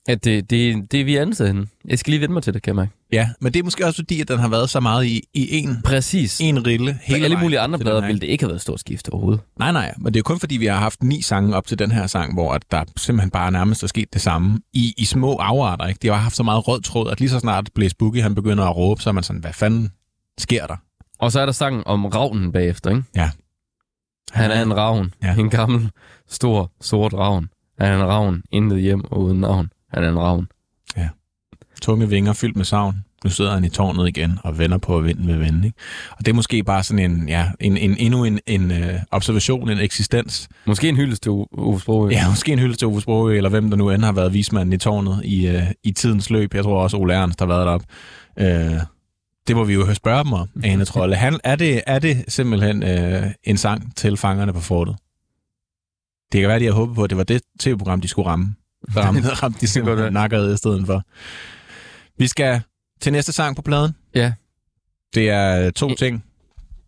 at det, det, det er vi andet henne. Jeg skal lige vende mig til det, kan jeg mærke. Ja, men det er måske også fordi, at den har været så meget i, i en, Præcis. en rille For hele alle vejen mulige andre til her. ville det ikke have været et stort skift overhovedet. Nej, nej, men det er kun fordi, vi har haft ni sange op til den her sang, hvor at der simpelthen bare nærmest er sket det samme i, i små afarter. Ikke? De har haft så meget rød tråd, at lige så snart Blaze Boogie han begynder at råbe, så er man sådan, hvad fanden sker der? Og så er der sangen om ravnen bagefter, ikke? Ja. Han er en ravn. Ja. Ja. En gammel, stor, sort ravn. Han er en ravn, intet hjem og uden navn. Han er en ravn. Tunge vinger fyldt med savn. Nu sidder han i tårnet igen og vender på at vinde ved vende. Ikke? Og det er måske bare sådan en, ja, en, en endnu en, en uh, observation, en eksistens. Måske en hyldest til Ove Sprogøe. Ja, måske en hylde til Ove Sprogøe, eller hvem der nu end har været vismanden i tårnet i, uh, i tidens løb. Jeg tror også Ole Ernst har været deroppe. Uh, det må vi jo spørge dem om, Ane Trolle. Han, er, det, er det simpelthen uh, en sang til fangerne på fortet? Det kan være, de har håbet på, at det var det tv-program, de skulle ramme. Så ramte, ramte de simpelthen nakkeret i stedet for. Vi skal til næste sang på pladen. Ja. Det er to I- ting,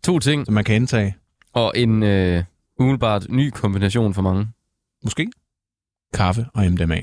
To ting, som man kan indtage. og en øh, umiddelbart ny kombination for mange. Måske kaffe og MDMA.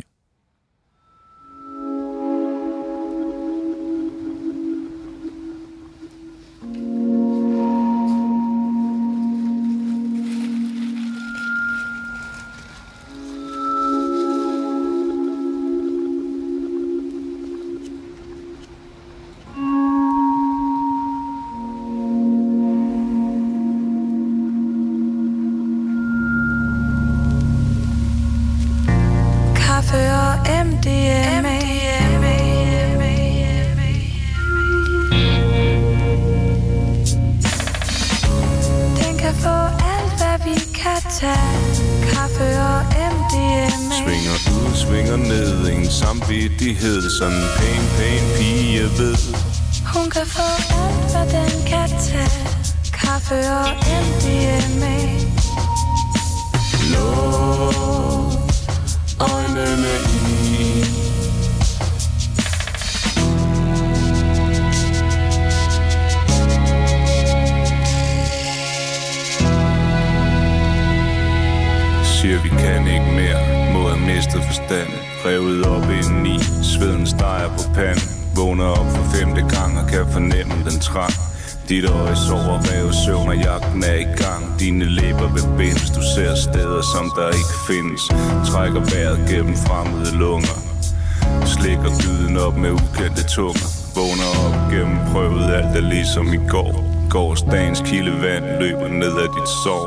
Slikker dyden op med ukendte tunger. Vågner op gennem prøvet alt er ligesom i går. Gårdsdagens kildevand løber ned ad dit sår.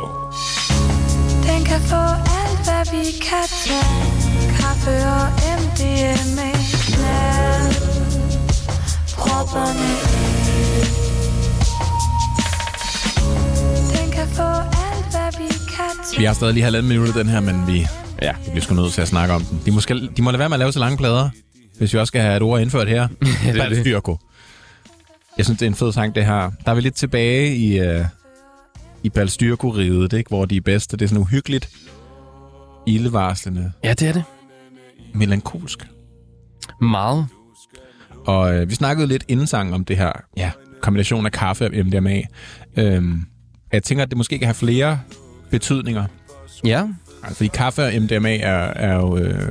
Den kan få alt, hvad vi kan tage. Kaffe og MDMA Lad propperne. I. Den kan få alt, hvad vi kan tage. Vi har stadig lige halvandet minut af den her, men vi Ja, vi bliver sgu nødt til at snakke om den. De, må, skal, de må lade være med at lave så lange plader, hvis vi også skal have et ord indført her. <laughs> det er det. Jeg synes, det er en fed sang, det her. Der er vi lidt tilbage i, uh, i Balstyrko-riget, ikke? hvor de er bedste. Det er sådan uhyggeligt, ildevarslende, Ja, det er det. melankolsk. Meget. Og øh, vi snakkede lidt inden sang om det her ja, kombination af kaffe og MDMA. Øhm, jeg tænker, at det måske kan have flere betydninger. Ja. Altså, fordi kaffe og MDMA er, er jo, øh,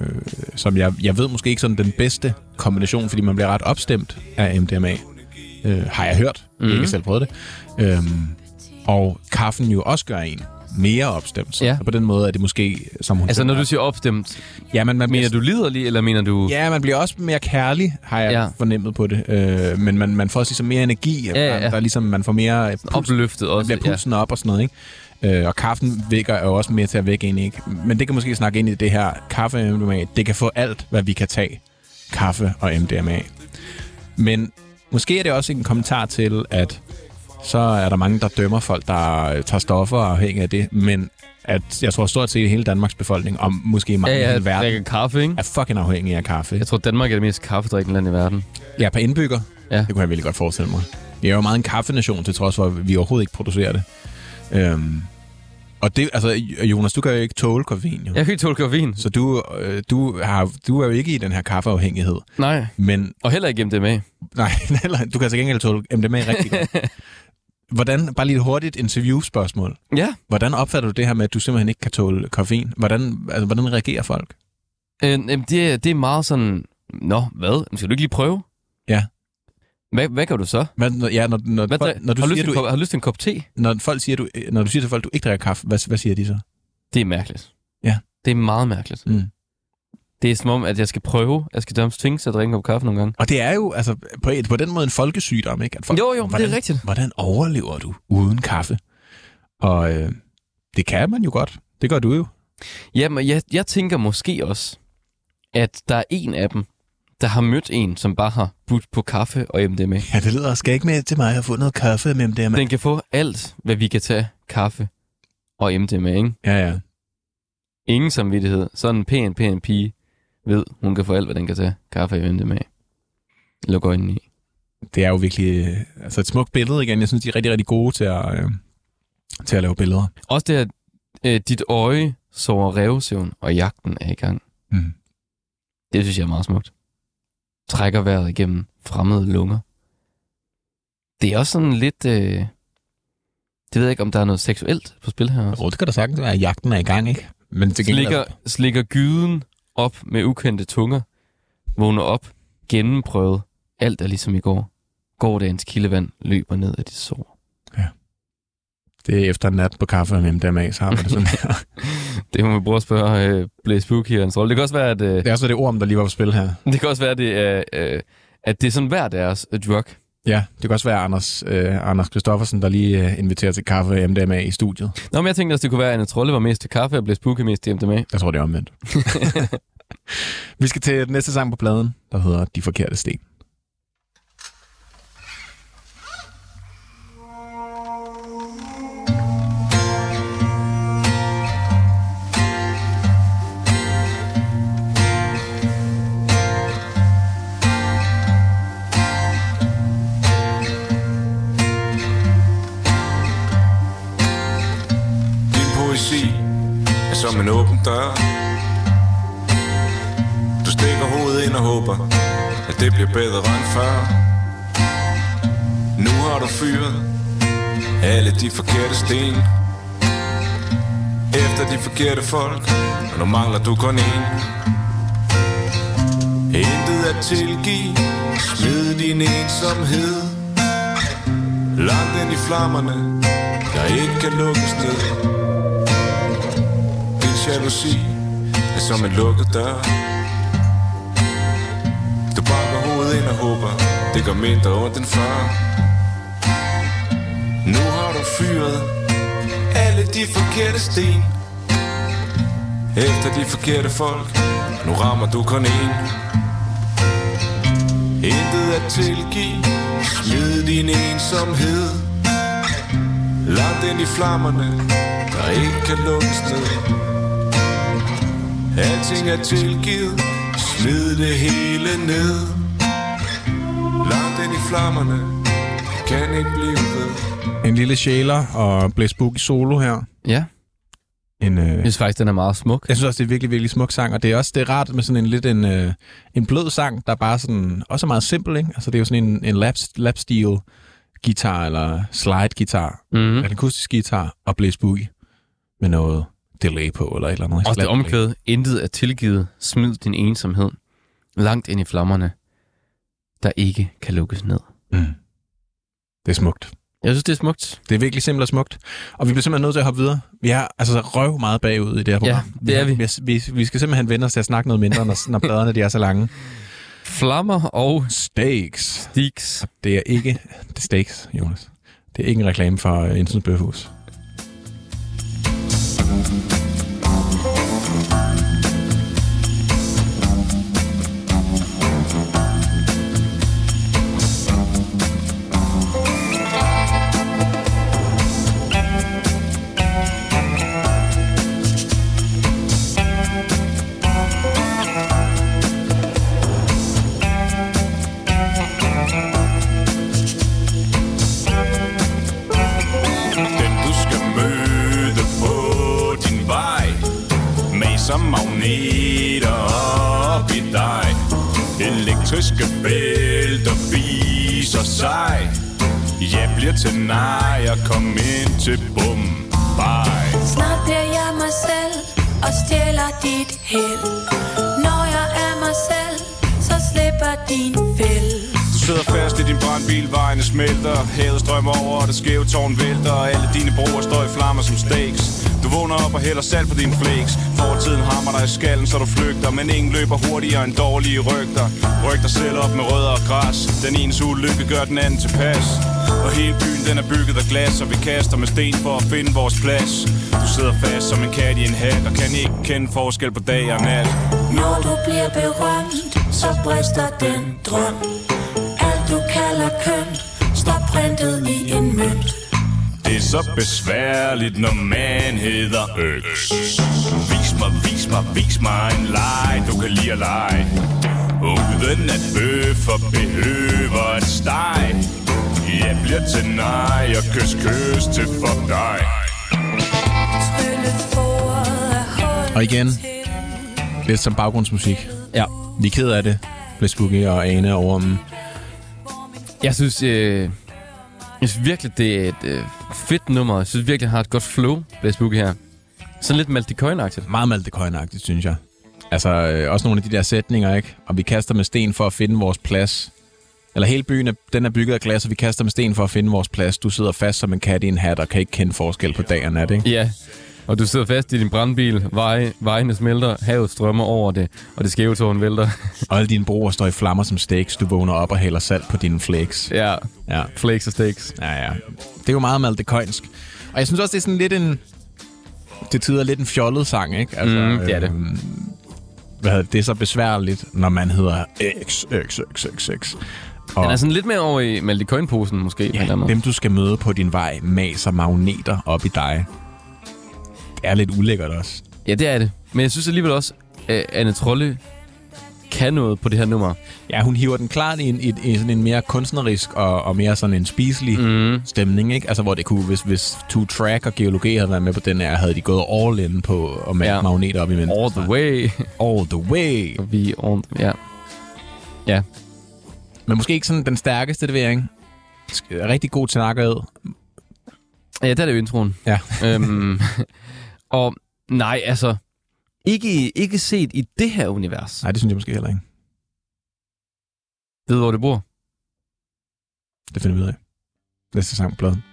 som jeg, jeg ved, måske ikke sådan den bedste kombination, fordi man bliver ret opstemt af MDMA. Øh, har jeg hørt. Mm. Jeg har ikke selv prøvet det. Øhm, og kaffen jo også gør en mere opstemt. Så Ja. på den måde er det måske, som hun Altså, når du siger opstemt, Ja, men man mener du liderlig, eller mener du... Ja, man bliver også mere kærlig, har jeg Ja. ja. fornemmet på det. Øh, men man, man får også ligesom mere energi. Ja, ja, ja. Der er ligesom, man får mere puls, Opløftet man også. bliver pulsen op og sådan noget, ikke? Øh, og kaffen vækker er jo også med til at vække en, ikke? Men det kan måske snakke ind i det her kaffe og MDMA. Det kan få alt, hvad vi kan tage. Kaffe og MDMA. Men måske er det også en kommentar til, at så er der mange, der dømmer folk, der tager stoffer og afhængige af det. Men at jeg tror stort set hele Danmarks befolkning, og måske mange Ja, i ja, hele verden, kaffe, ikke? er fucking afhængige af kaffe. Jeg tror, Danmark er det mest kaffedrikkende land i verden. Ja, per indbygger. Ja. Det kunne jeg virkelig godt forestille mig. Vi er jo meget en kaffenation, til trods for, at vi overhovedet ikke producerer det. Øhm, og det, altså, Jonas, du kan jo ikke tåle koffein, jo. Jeg kan ikke tåle koffein. Så du, øh, du, har, du er jo ikke i den her kaffeafhængighed. Nej. Men, Og heller ikke MDMA. nej, <laughs> heller- du kan til gengæld tåle MDMA rigtig godt. <laughs> Hvordan, bare lige et hurtigt interviewspørgsmål. Ja. Hvordan opfatter du det her med, at du simpelthen ikke kan tåle koffein? Hvordan, altså, hvordan reagerer folk? Øh, det, er- det er meget sådan... Nå, hvad? Skal du ikke lige prøve? Ja. Hvad, hvad gør du så? Hvad, ja, når, når, Hvad, folk, når, du har, siger, lyst du, en kop- har du lyst til en kop te? når, folk siger, du, når du siger til folk, du ikke drikker kaffe, hvad, hvad siger de så? Det er mærkeligt. Ja. Det er meget mærkeligt. Mm. Det er som om, at jeg skal prøve. Jeg skal dømmes tvinge sig at drikke en kop kaffe nogle gange. Og det er jo altså, på, på den måde en folkesygdom, ikke? At folk, Jo, jo, hvordan, det er rigtigt. Hvordan overlever du uden kaffe? Og øh, det kan man jo godt. Det gør du jo. Jamen, jeg, jeg tænker måske også, at der er en af dem, der har mødt en, som bare har budt på kaffe og MDMA. Ja, det lyder, skal ikke med til mig at få noget kaffe med det, Den kan få alt, hvad vi kan tage. Kaffe og MDMA, ikke? Ja, ja. Ingen samvittighed. Sådan en pæn, pæn pige ved, hun kan få alt, hvad den kan tage. Kaffe og MDMA. Luk øjnene i. Det er jo virkelig øh, altså et smukt billede igen. Jeg synes, de er rigtig, rigtig gode til at, øh, til at lave billeder. Også det, at øh, dit øje sover revsøvn, og jagten er i gang. Mm. Det synes jeg er meget smukt. Trækker vejret igennem fremmede lunger. Det er også sådan lidt... Øh, det ved jeg ikke, om der er noget seksuelt på spil her også. Oh, det kan da sagtens være, at jagten er i gang, ikke? Men til gengæld... Slikker, slikker gyden op med ukendte tunger. Vågner op. Gennemprøvet. Alt er ligesom i går. Gårdagens kildevand løber ned af dit sår. Det er efter en nat på kaffe og MDMA, så har man det sådan <laughs> her. <laughs> Det må vi bruge at spørge øh, Blaze Spooky og hans rolle. Det kan også være, at, øh, Det er også det ord, der lige var på spil her. <laughs> det, kan også være, at det er, øh, at det er sådan hver deres øh, drug. Ja, det kan også være Anders, øh, Anders Christoffersen, der lige øh, inviterer til kaffe og MDMA i studiet. Nå, men jeg tænkte også, det kunne være, at Anne Trolle var mest til kaffe, og Blaze Spooky mest til MDMA. Jeg tror, det er omvendt. <laughs> Vi skal til den næste sang på pladen, der hedder De Forkerte Sten. Som en åben dør. Du stikker hovedet ind og håber At det bliver bedre end før. Nu har du fyret Alle de forkerte sten. Efter de forkerte folk Og nu mangler du kun en Intet at tilgive. Smid din ensomhed Langt ind i flammerne Der ikke kan lukkes ned jalousi er som en lukket dør. Du bakker hovedet ind og håber Det gør mindre ondt end før. Nu har du fyret Alle de forkerte sten. Efter de forkerte folk Nu rammer du kun én Intet at tilgive. Smid din ensomhed. Langt ind i flammerne Der ikke kan lukkes ned. Alting er tilgivet Smid det hele ned Langt ind i flammerne Kan ikke blive ved En lille sjæler og Blaze Boogie solo her. Ja, En, øh, jeg synes faktisk, den er meget smuk. Jeg synes også, det er virkelig, virkelig smuk sang, og det er også det er rart med sådan en lidt en, øh, en blød sang, der er bare sådan, også er meget simpel, ikke? Altså det er jo sådan en, en lap, lap steel guitar, eller slide guitar, mm. Mm-hmm. en akustisk guitar, og Blaze Boogie med noget delay på, eller et eller andet. Også det omkvæd, intet er tilgivet, smid din ensomhed, langt ind i flammerne, der ikke kan lukkes ned. Mm. Det er smukt. Jeg synes, det er smukt. Det er virkelig simpelt og smukt. Og vi bliver simpelthen nødt til at hoppe videre. Vi er altså røv meget bagud i det her program. det er vi. Vi, vi, vi skal simpelthen vende os til at snakke noget mindre, når, når pladerne de er så lange. Flammer og Steaks. stiks. Det er ikke det er steaks, Jonas. Det er ikke en reklame for uh, Jensens Bøfhus. Smelter Havet strømmer over, og det skæve tårn vælter og Alle dine broer står i flammer som steaks. Du vågner op og hælder salt på dine flakes. Fortiden hammer dig i skallen, så du flygter Men ingen løber hurtigere end dårlige rygter. Ryg dig selv op med rødder og græs. Den ene ulykke gør den anden til pas Og hele byen den er bygget af glas Og vi kaster med sten for at finde vores plads. Du sidder fast som en kat i en hat Og kan ikke kende forskel på dag og nat. Når du bliver berømt, så brister den drøm. Alt du kalder kønt, printet i en mønt. Det er så besværligt, når man hedder Øks. Vis mig, vis mig, vis mig en leg, du kan lide at lege. Uden at bøffer behøver at steg. Jeg bliver til nej og kys, kys til for dig. Og igen, lidt som baggrundsmusik. Ja. Vi er ked af det, Blaze Boogie og Ane over dem. Jeg synes, øh, jeg synes virkelig, det er et øh, fedt nummer. Jeg synes virkelig, det har et godt flow, Boogie her. Sådan lidt Malte Coin-agtigt. Meget Malte Coyne-agtigt, synes jeg. Altså, øh, også nogle af de der sætninger, ikke? Og vi kaster med sten for at finde vores plads. Eller hele byen, er, den er bygget af glas, og vi kaster med sten for at finde vores plads. Du sidder fast som en kat i en hat, og kan ikke kende forskel på dag og nat, ikke? Ja, og du sidder fast i din brandbil, Veje, vejene smelter, havet strømmer over det, og det skæve tårn vælter. Og alle dine broer står i flammer som steaks. Du vågner op og hælder salt på dine flakes. ja, Ja, flakes og steaks. ja, ja. Det er jo meget Malte Coynsk. Og jeg synes også, det er sådan lidt en... Til tider lidt en fjollet sang, ikke? Altså, Mm, det er det. øhm, Hvad hedder det? det er så besværligt, når man hedder X, X, X, X, X. Og Den er sådan lidt mere over i Malte Coin-posen, måske. ja, dem, du skal møde på din vej, maser magneter op i dig. Er lidt ulækkert også. Ja, det er det. Men jeg synes alligevel også, at Anne Trolle kan noget på det her nummer. Ja, hun hiver den klart i, en, i, i sådan en mere kunstnerisk og, og mere sådan en spiselig mm. stemning, ikke? Altså, hvor det kunne, hvis, hvis Two Track og Geologi havde været med på den her, havde de gået all in på at male Ja. magneter op i mennesker. All the way. <laughs> All the way. Vi on, ja. Ja. Men måske ikke sådan den stærkeste levering. Rigtig god til nakket. Ja, det er det jo introen. Ja. øhm, <laughs> og nej, altså, ikke, ikke set i det her univers. Nej, det synes jeg måske heller ikke. Ved du, hvor det bor? Det finder vi ud af. Næste sang på pladen.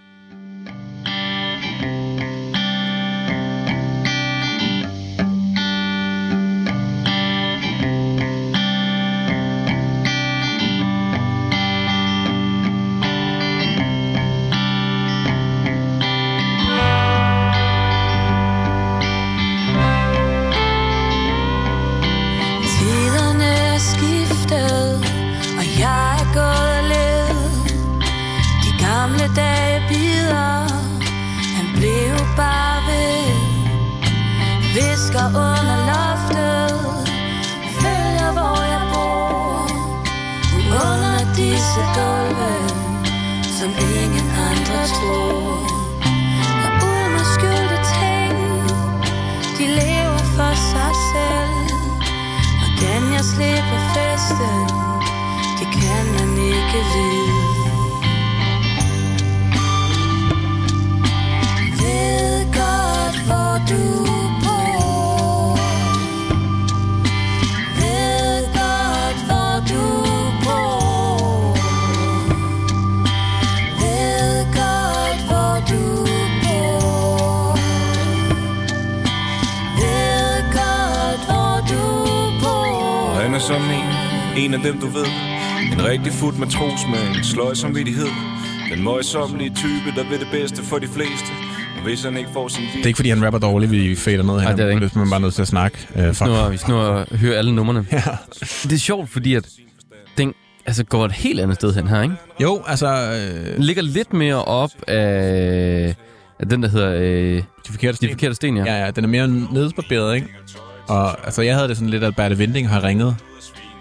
Du ved En rigtig fuld matros med en sløj samvittighed Den møjsommelige type, der vil det bedste for de fleste Og hvis han ikke får sin Det er ikke, fordi han rapper dårligt, vi fader ned her. Nej, det er det ikke. Man bare nødt til at snakke. Uh, fuck. Nu vi snor at høre alle numrene. Ja. Det er sjovt, fordi at den altså, går et helt andet sted hen her, ikke? Jo, altså... Øh, Den ligger lidt mere op af, af den, der hedder øh, de forkerte De Forkerte Sten, ja. Ja, ja, den er mere nedsparberet, ikke? Og altså, jeg havde det sådan lidt, at Berthe Vinding har ringet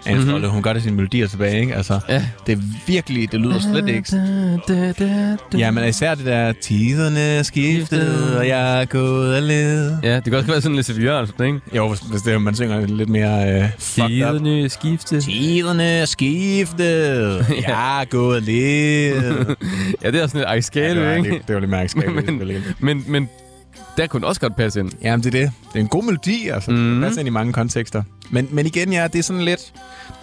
Mhm. mm-hmm. Hun gør det sine melodier tilbage, ikke? Altså, Ja. det er virkelig, det lyder slet ikke... Ja, men især det der, tiderne er skiftet, og jeg er gået af led. Ja, det kan også være sådan lidt Jørgensen, ikke? Jo, hvis, hvis det, man synger lidt mere øh, fucked up. Tiderne skifte. Tiderne er skiftet, <laughs> jeg er gået af led. <laughs> Ja, det er sådan lidt ja, Ejskale, det, var, ikke? det, det var lidt mærke skabet. Men- Men, men der kunne også godt passe ind. Jamen, det er det. Det er en god melodi, altså. Mm. Mhm. Det passer ind i mange kontekster. Men, men igen, ja, det er sådan lidt...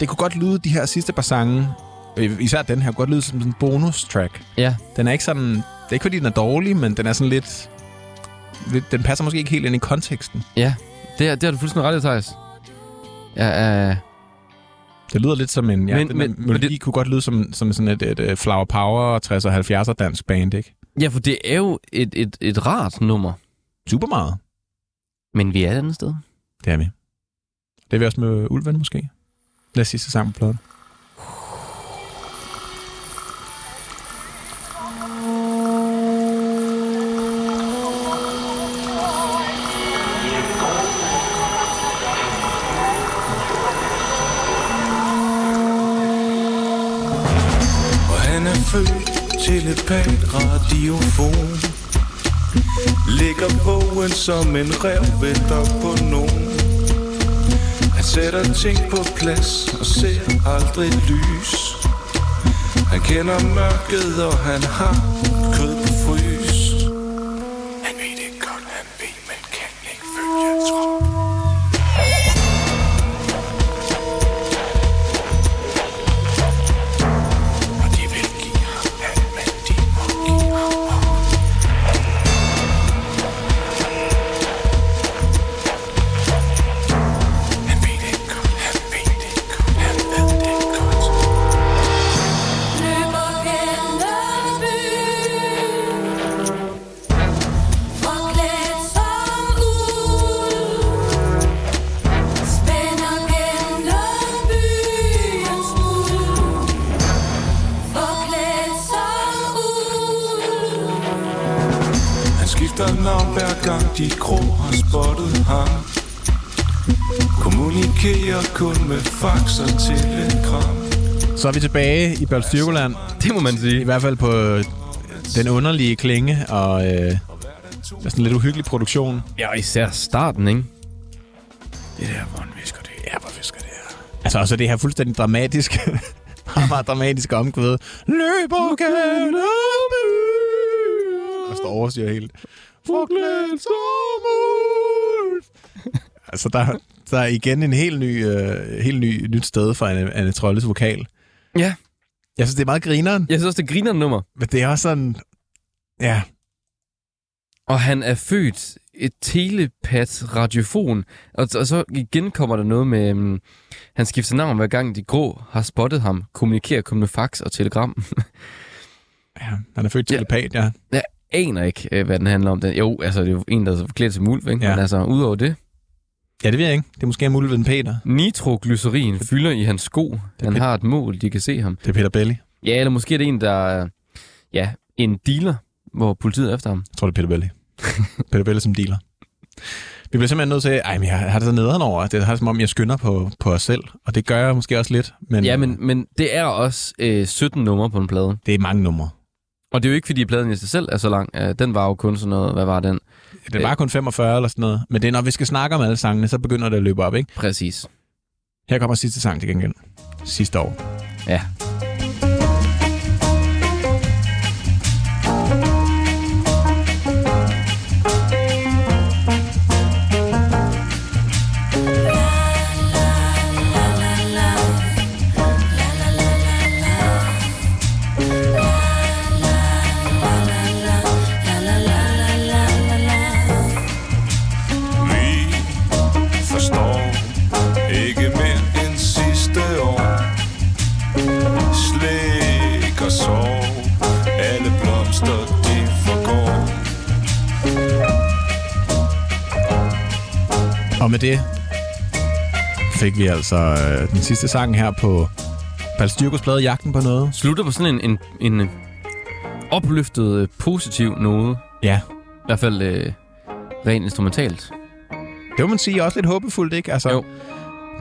Det kunne godt lyde, de her sidste par sange, øh, især den her, kunne godt lyde som sådan en bonus-track. Ja. Den er ikke sådan... Det er ikke, fordi den er dårlig, men den er sådan lidt... lidt den passer måske ikke helt ind i konteksten. Ja, det, er, det har du fuldstændig ret i, Thijs. Ja, uh, Det lyder lidt som en... Ja, Men- den men- melodi det- kunne godt lyde som, som sådan et, et, et Flower Power 60'er 70'er dansk band, ikke? ja, for det er jo et, et, et rart nummer. Super meget. Men vi er et andet sted. Det er vi. Det er vi også med Ulven, måske. Lad os sidste sang på pladen. Telepat radiofon Ligger vågen som en rev venter på nogen. Han sætter ting på plads og ser aldrig lys. Han kender mørket og han har kød på frys. De grå har spottet ham Kommunikerer kun med fax og telegram Så er vi tilbage i Balstyrkoland. Det må man I sige. hvert fald på øh, den underlige klinge og øh, sådan lidt uhyggelig produktion. Ja, og især starten, ikke? Det der, hvor han visker det. Ja, hvor visker det her. Altså også det her fuldstændig dramatiske, <laughs> meget, meget dramatiske omkvæd. Løber gennem byen. Og står overstyrer helt. Forklædt som ulv. Altså, der, der er igen en helt ny, øh, helt ny nyt sted for Anne, Anne Trolles vokal. Ja. Jeg synes, det er meget grineren, Jeg synes også, det griner nummer. men det er også sådan... Ja, Og han er født et telepat radiofon. Og, og så igen kommer der noget med, um, han skifter navn hver gang de grå har spottet ham. Kommunikerer kun med fax og telegram. ja han er født Ja. telepat, ja. Jeg aner ikke, øh, hvad den handler om. Den, jo, altså, det er jo en, der er forklædt til mulv, ikke? Ja. Men altså, udover det, Ja, det ved jeg ikke. Det er måske Mulven Peter. nitroglycerin fylder i hans sko. Han fedt. har et mål, de kan se ham. Det er Peter Belli. Ja, eller måske er det en, der er ja, en dealer, hvor politiet er efter ham. Jeg tror, det er Peter Belli. <laughs> Peter Belli som dealer. Vi bliver simpelthen nødt til, ej, men jeg har det så nederen over. Det har som om, jeg skynder på, på os selv, og det gør jeg måske også lidt. Men, Ja, men, men det er også øh, 17 numre på en plade. Det er mange numre. Og det er jo ikke, fordi pladen i sig selv er så lang. Øh, Den var jo kun sådan noget, hvad var den? Det var kun 45 eller sådan noget. Men det er, når vi skal snakke om alle sangene, så begynder det at løbe op, ikke? Præcis. Her kommer sidste sang til gengæld. Sidste år. Ja. Og med det fik vi altså øh, den sidste sang her på Balstyrkos plade Jagten på noget. Slutter på sådan en, en, en opløftet, øh, positiv noget. Ja, I hvert fald øh, rent instrumentalt. det må man sige også lidt håbefuldt, ikke? Altså, Jo.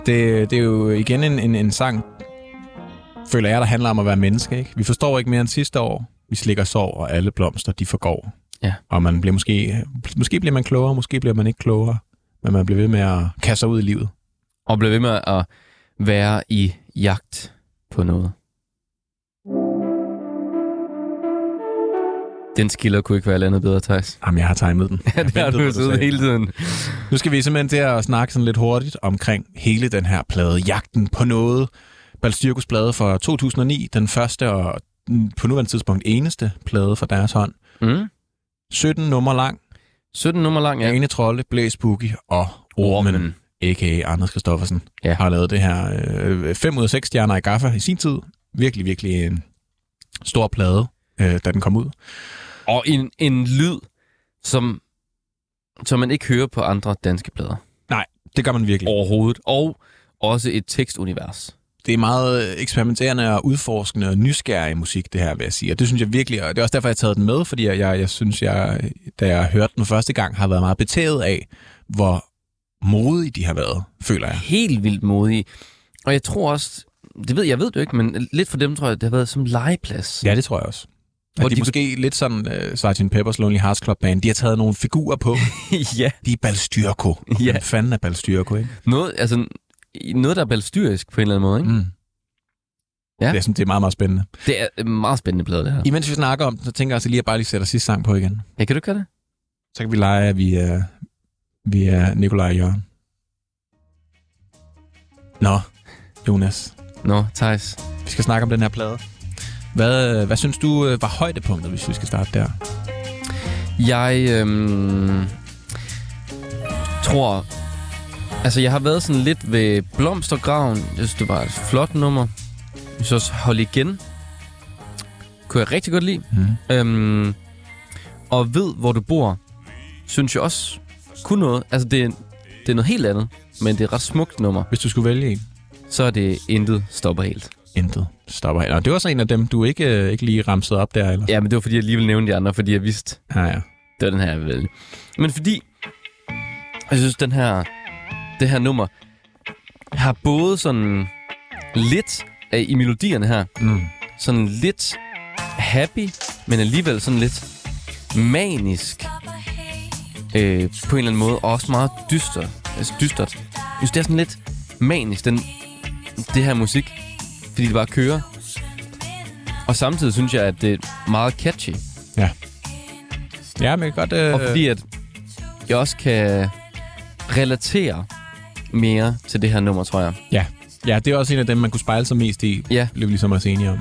Det, det er jo igen en, en, en sang, føler jeg, der handler om at være menneske, ikke? Vi forstår ikke mere end sidste år. Vi slikker sorg, og alle blomster, de forgår. Ja. Og man bliver måske, måske bliver man klogere, måske bliver man ikke klogere, men man bliver ved med at kaste sig ud i livet. Og bliver ved med at være i jagt på noget. Den skiller kunne ikke være landet bedre, Thijs. Jamen, jeg har timet den. <laughs> Ja, det har du siddet hele tiden. Nu skal vi simpelthen til at snakke sådan lidt hurtigt omkring hele den her plade, Jagten på noget. Balstyrkos plade fra 2009, den første og på nuværende tidspunkt eneste plade fra deres hånd. Mm. 17 nummer lang, 17 nummer lang, ja. Ane Trolle, Blæs Boogie og Ormen, a.k.a. Anders Christoffersen, Ja. har lavet det her 5 ud af 6 stjerner i Gaffa i sin tid. Virkelig, virkelig en stor plade, øh, da den kom ud. Og en, en lyd, som, som man ikke hører på andre danske plader Nej, det gør man virkelig. overhovedet. Og også et tekstunivers. Det er meget eksperimenterende og udforskende og nysgerrig musik, det her, vil jeg sige. Og det synes jeg virkelig, og det er også derfor, jeg har taget den med, fordi jeg, jeg, jeg synes, jeg, da jeg hørte den første gang, har været meget betaget af, hvor modige de har været, føler jeg. Helt vildt modige. Og jeg tror også, det ved jeg ved du ikke, men lidt for dem tror jeg, det har været som legeplads. Ja, det tror jeg også. Hvor Og de, de måske lidt sådan uh, Sgt. Peppers Lonely Hearts Club Band, de har taget nogle figurer på. <laughs> ja. De er Balstyrko. Ja. Hvem fanden er Balstyrko, ikke? Noget, altså, noget, der er balstyrisk på en eller anden måde, ikke? Mm. Ja. Det, er sådan, det er meget, meget spændende. Det er en meget spændende plade, det her. Imens vi snakker om den, så tænker jeg altså lige, at jeg bare lige sætter sidste sang på igen. Ja, kan du gøre det? Så kan vi lege, at vi er, vi er Nikolaj og Jørgen. Nå, Jonas. Nå, Thijs. Vi skal snakke om den her plade. Hvad, hvad synes du øh, var højdepunktet, hvis vi skal starte der? Jeg øhm, tror... Altså, jeg har været sådan lidt ved Blomstergraven. Jeg synes, det var et flot nummer. Jeg synes også, Hold igen. Kunne jeg rigtig godt lide. Mm. Øhm, og Ved, hvor du bor, synes jeg også kunne noget. Altså, det er, det er noget helt andet, men det er et ret smukt nummer. Hvis du skulle vælge en. Så er det Intet stopper helt. Intet stopper helt. Nå, det var så en af dem, du ikke, øh, ikke lige ramsede op der, eller? Ja, men det var fordi, jeg lige ville nævne de andre, fordi jeg vidste, Ja, ja. Det var den her, jeg ville. Men fordi, jeg synes, den her, det her nummer har både sådan lidt af, i melodierne her, Mm. sådan lidt happy, men alligevel sådan lidt manisk øh, på en eller anden måde, og også meget dyster, altså dystert. Jeg synes, det er sådan lidt manisk, den, det her musik, fordi det bare kører. Og samtidig synes jeg, at det er meget catchy. Ja, men jeg kan godt... Øh, Og fordi at jeg også kan relatere mere til det her nummer, tror jeg. Ja. ja, det er også en af dem, man kunne spejle sig mest i. Ja. Blev vi ligesom også enige om.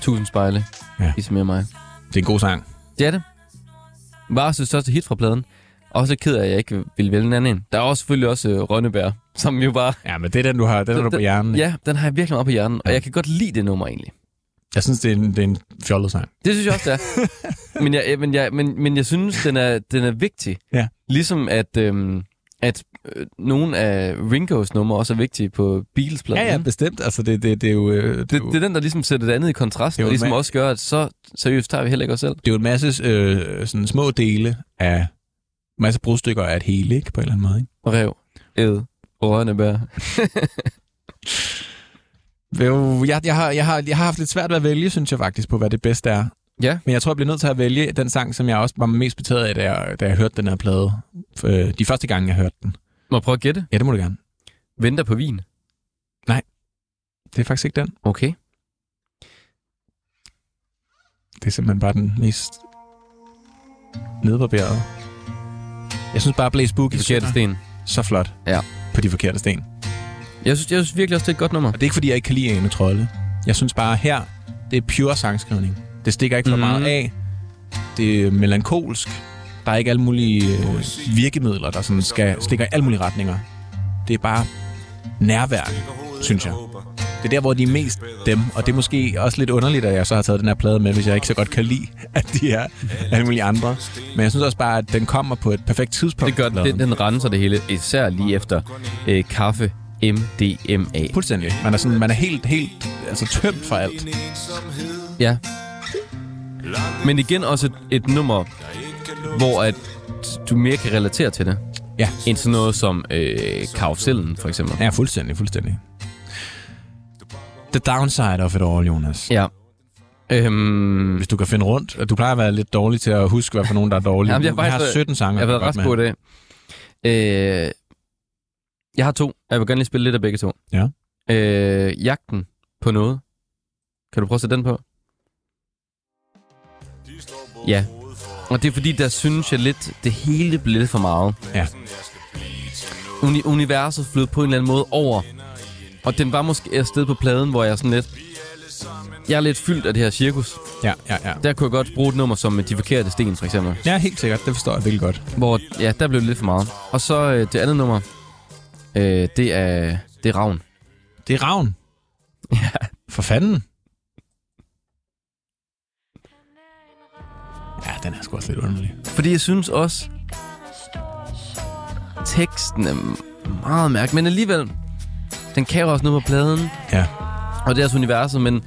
Tusind spejle. Ja. Ligesom mere mig. Det er en god sang. Det er det. Var også det største hit fra pladen. Også ked af, at jeg ikke ville vælge en anden en. Der er også selvfølgelig også uh, Rønnebær, som jo bare... Ja, men det er den, du har, den har du på hjernen. ikke? Ja, den har jeg virkelig meget på hjernen. Og Ja. jeg kan godt lide det nummer egentlig. Jeg synes, det er en, det er en fjollet sang. Det synes jeg også, det er. <laughs> men, jeg, men, jeg, men, men jeg synes, den er, den er vigtig. Ja. Ligesom at, øhm, at øh, nogle af Ringos numre også er vigtige på Beatles-pladen. bestemt. Altså, det, det, det er jo... øh, Det, det er den, der ligesom sætter det andet i kontrast, Det og ligesom også gør, at så seriøst tager vi heller ikke os selv. det er jo en masse øh, sådan små dele af masse brudstykker af et hele, ikke? På en eller anden måde, ikke? Rev, æd, rørnebær. Jo, <laughs> jeg, jeg, har, jeg, har, jeg har haft lidt svært ved at vælge, synes jeg faktisk, på hvad det bedste er. Ja. Men jeg tror, jeg bliver nødt til at vælge den sang, som jeg også var mest betaget af, da jeg, da jeg hørte den her plade. Øh, De første gange, jeg hørte den. Må jeg prøve at gætte? Ja, det må du gerne. Venter på vin. Det er faktisk ikke den. Okay. Det er simpelthen bare den mest nedbarberede. Jeg synes bare, Blaze Boogie forkerte sten. så flot Ja. på de forkerte sten. Jeg synes, jeg synes virkelig også, det er et godt nummer. Og det er ikke, fordi jeg ikke kan lide Ane Trolde. Jeg synes bare, her, det er pure sangskrivning. Det stikker ikke for Mhm. meget af. Det er melankolsk. Der er ikke alle mulige øh, virkemidler, der sådan skal stikker i alle mulige retninger. Det er bare nærvær, synes jeg. Det er der, hvor de er mest dem, og det er måske også lidt underligt, at jeg så har taget den her plade med, hvis jeg ikke så godt kan lide, at de er alle mulige andre. Men jeg synes også bare, at den kommer på et perfekt tidspunkt. Det gør den. Den, den renser det hele, især lige efter øh, kaffe MDMA. Fuldstændig. Man er, sådan, man er helt, helt altså, tømt for alt. Ja. Men igen også et, et nummer, hvor at du mere kan relatere til det, Ja, end sådan noget som øh, karusellen, for eksempel. ja fuldstændig, fuldstændig. The downside of it all, Jonas. Ja. Øhm, Hvis du kan finde rundt. Du plejer at være lidt dårlig til at huske, hvad for nogen, der er dårlige. Jamen, jeg har Vi har faktisk 17 sange. jeg har været ret på det. Øh, jeg har to. Jeg vil gerne lige spille lidt af begge to. Ja. Øh, jagten på noget. Kan du prøve at sætte den på? Ja. Og det er fordi, der synes jeg lidt, det hele blev lidt for meget. Ja. Uni- universet flød på en eller anden måde over. Og den var måske et sted på pladen, hvor jeg sådan lidt... Jeg er lidt fyldt af det her cirkus. Ja, ja, ja. Der kunne jeg godt bruge et nummer som De Forkerte Sten, for eksempel. Ja, helt sikkert. Det forstår jeg virkelig godt. Hvor, ja, der blev det lidt for meget. Og så øh, det andet nummer, øh, det er, det er Ravn. Det er Ravn. Ja. For fanden. Ja, den er sgu også lidt underlig. Fordi jeg synes også, teksten er meget mærkelig, men alligevel, den kan jo også noget på pladen, Ja. og det er også universet, men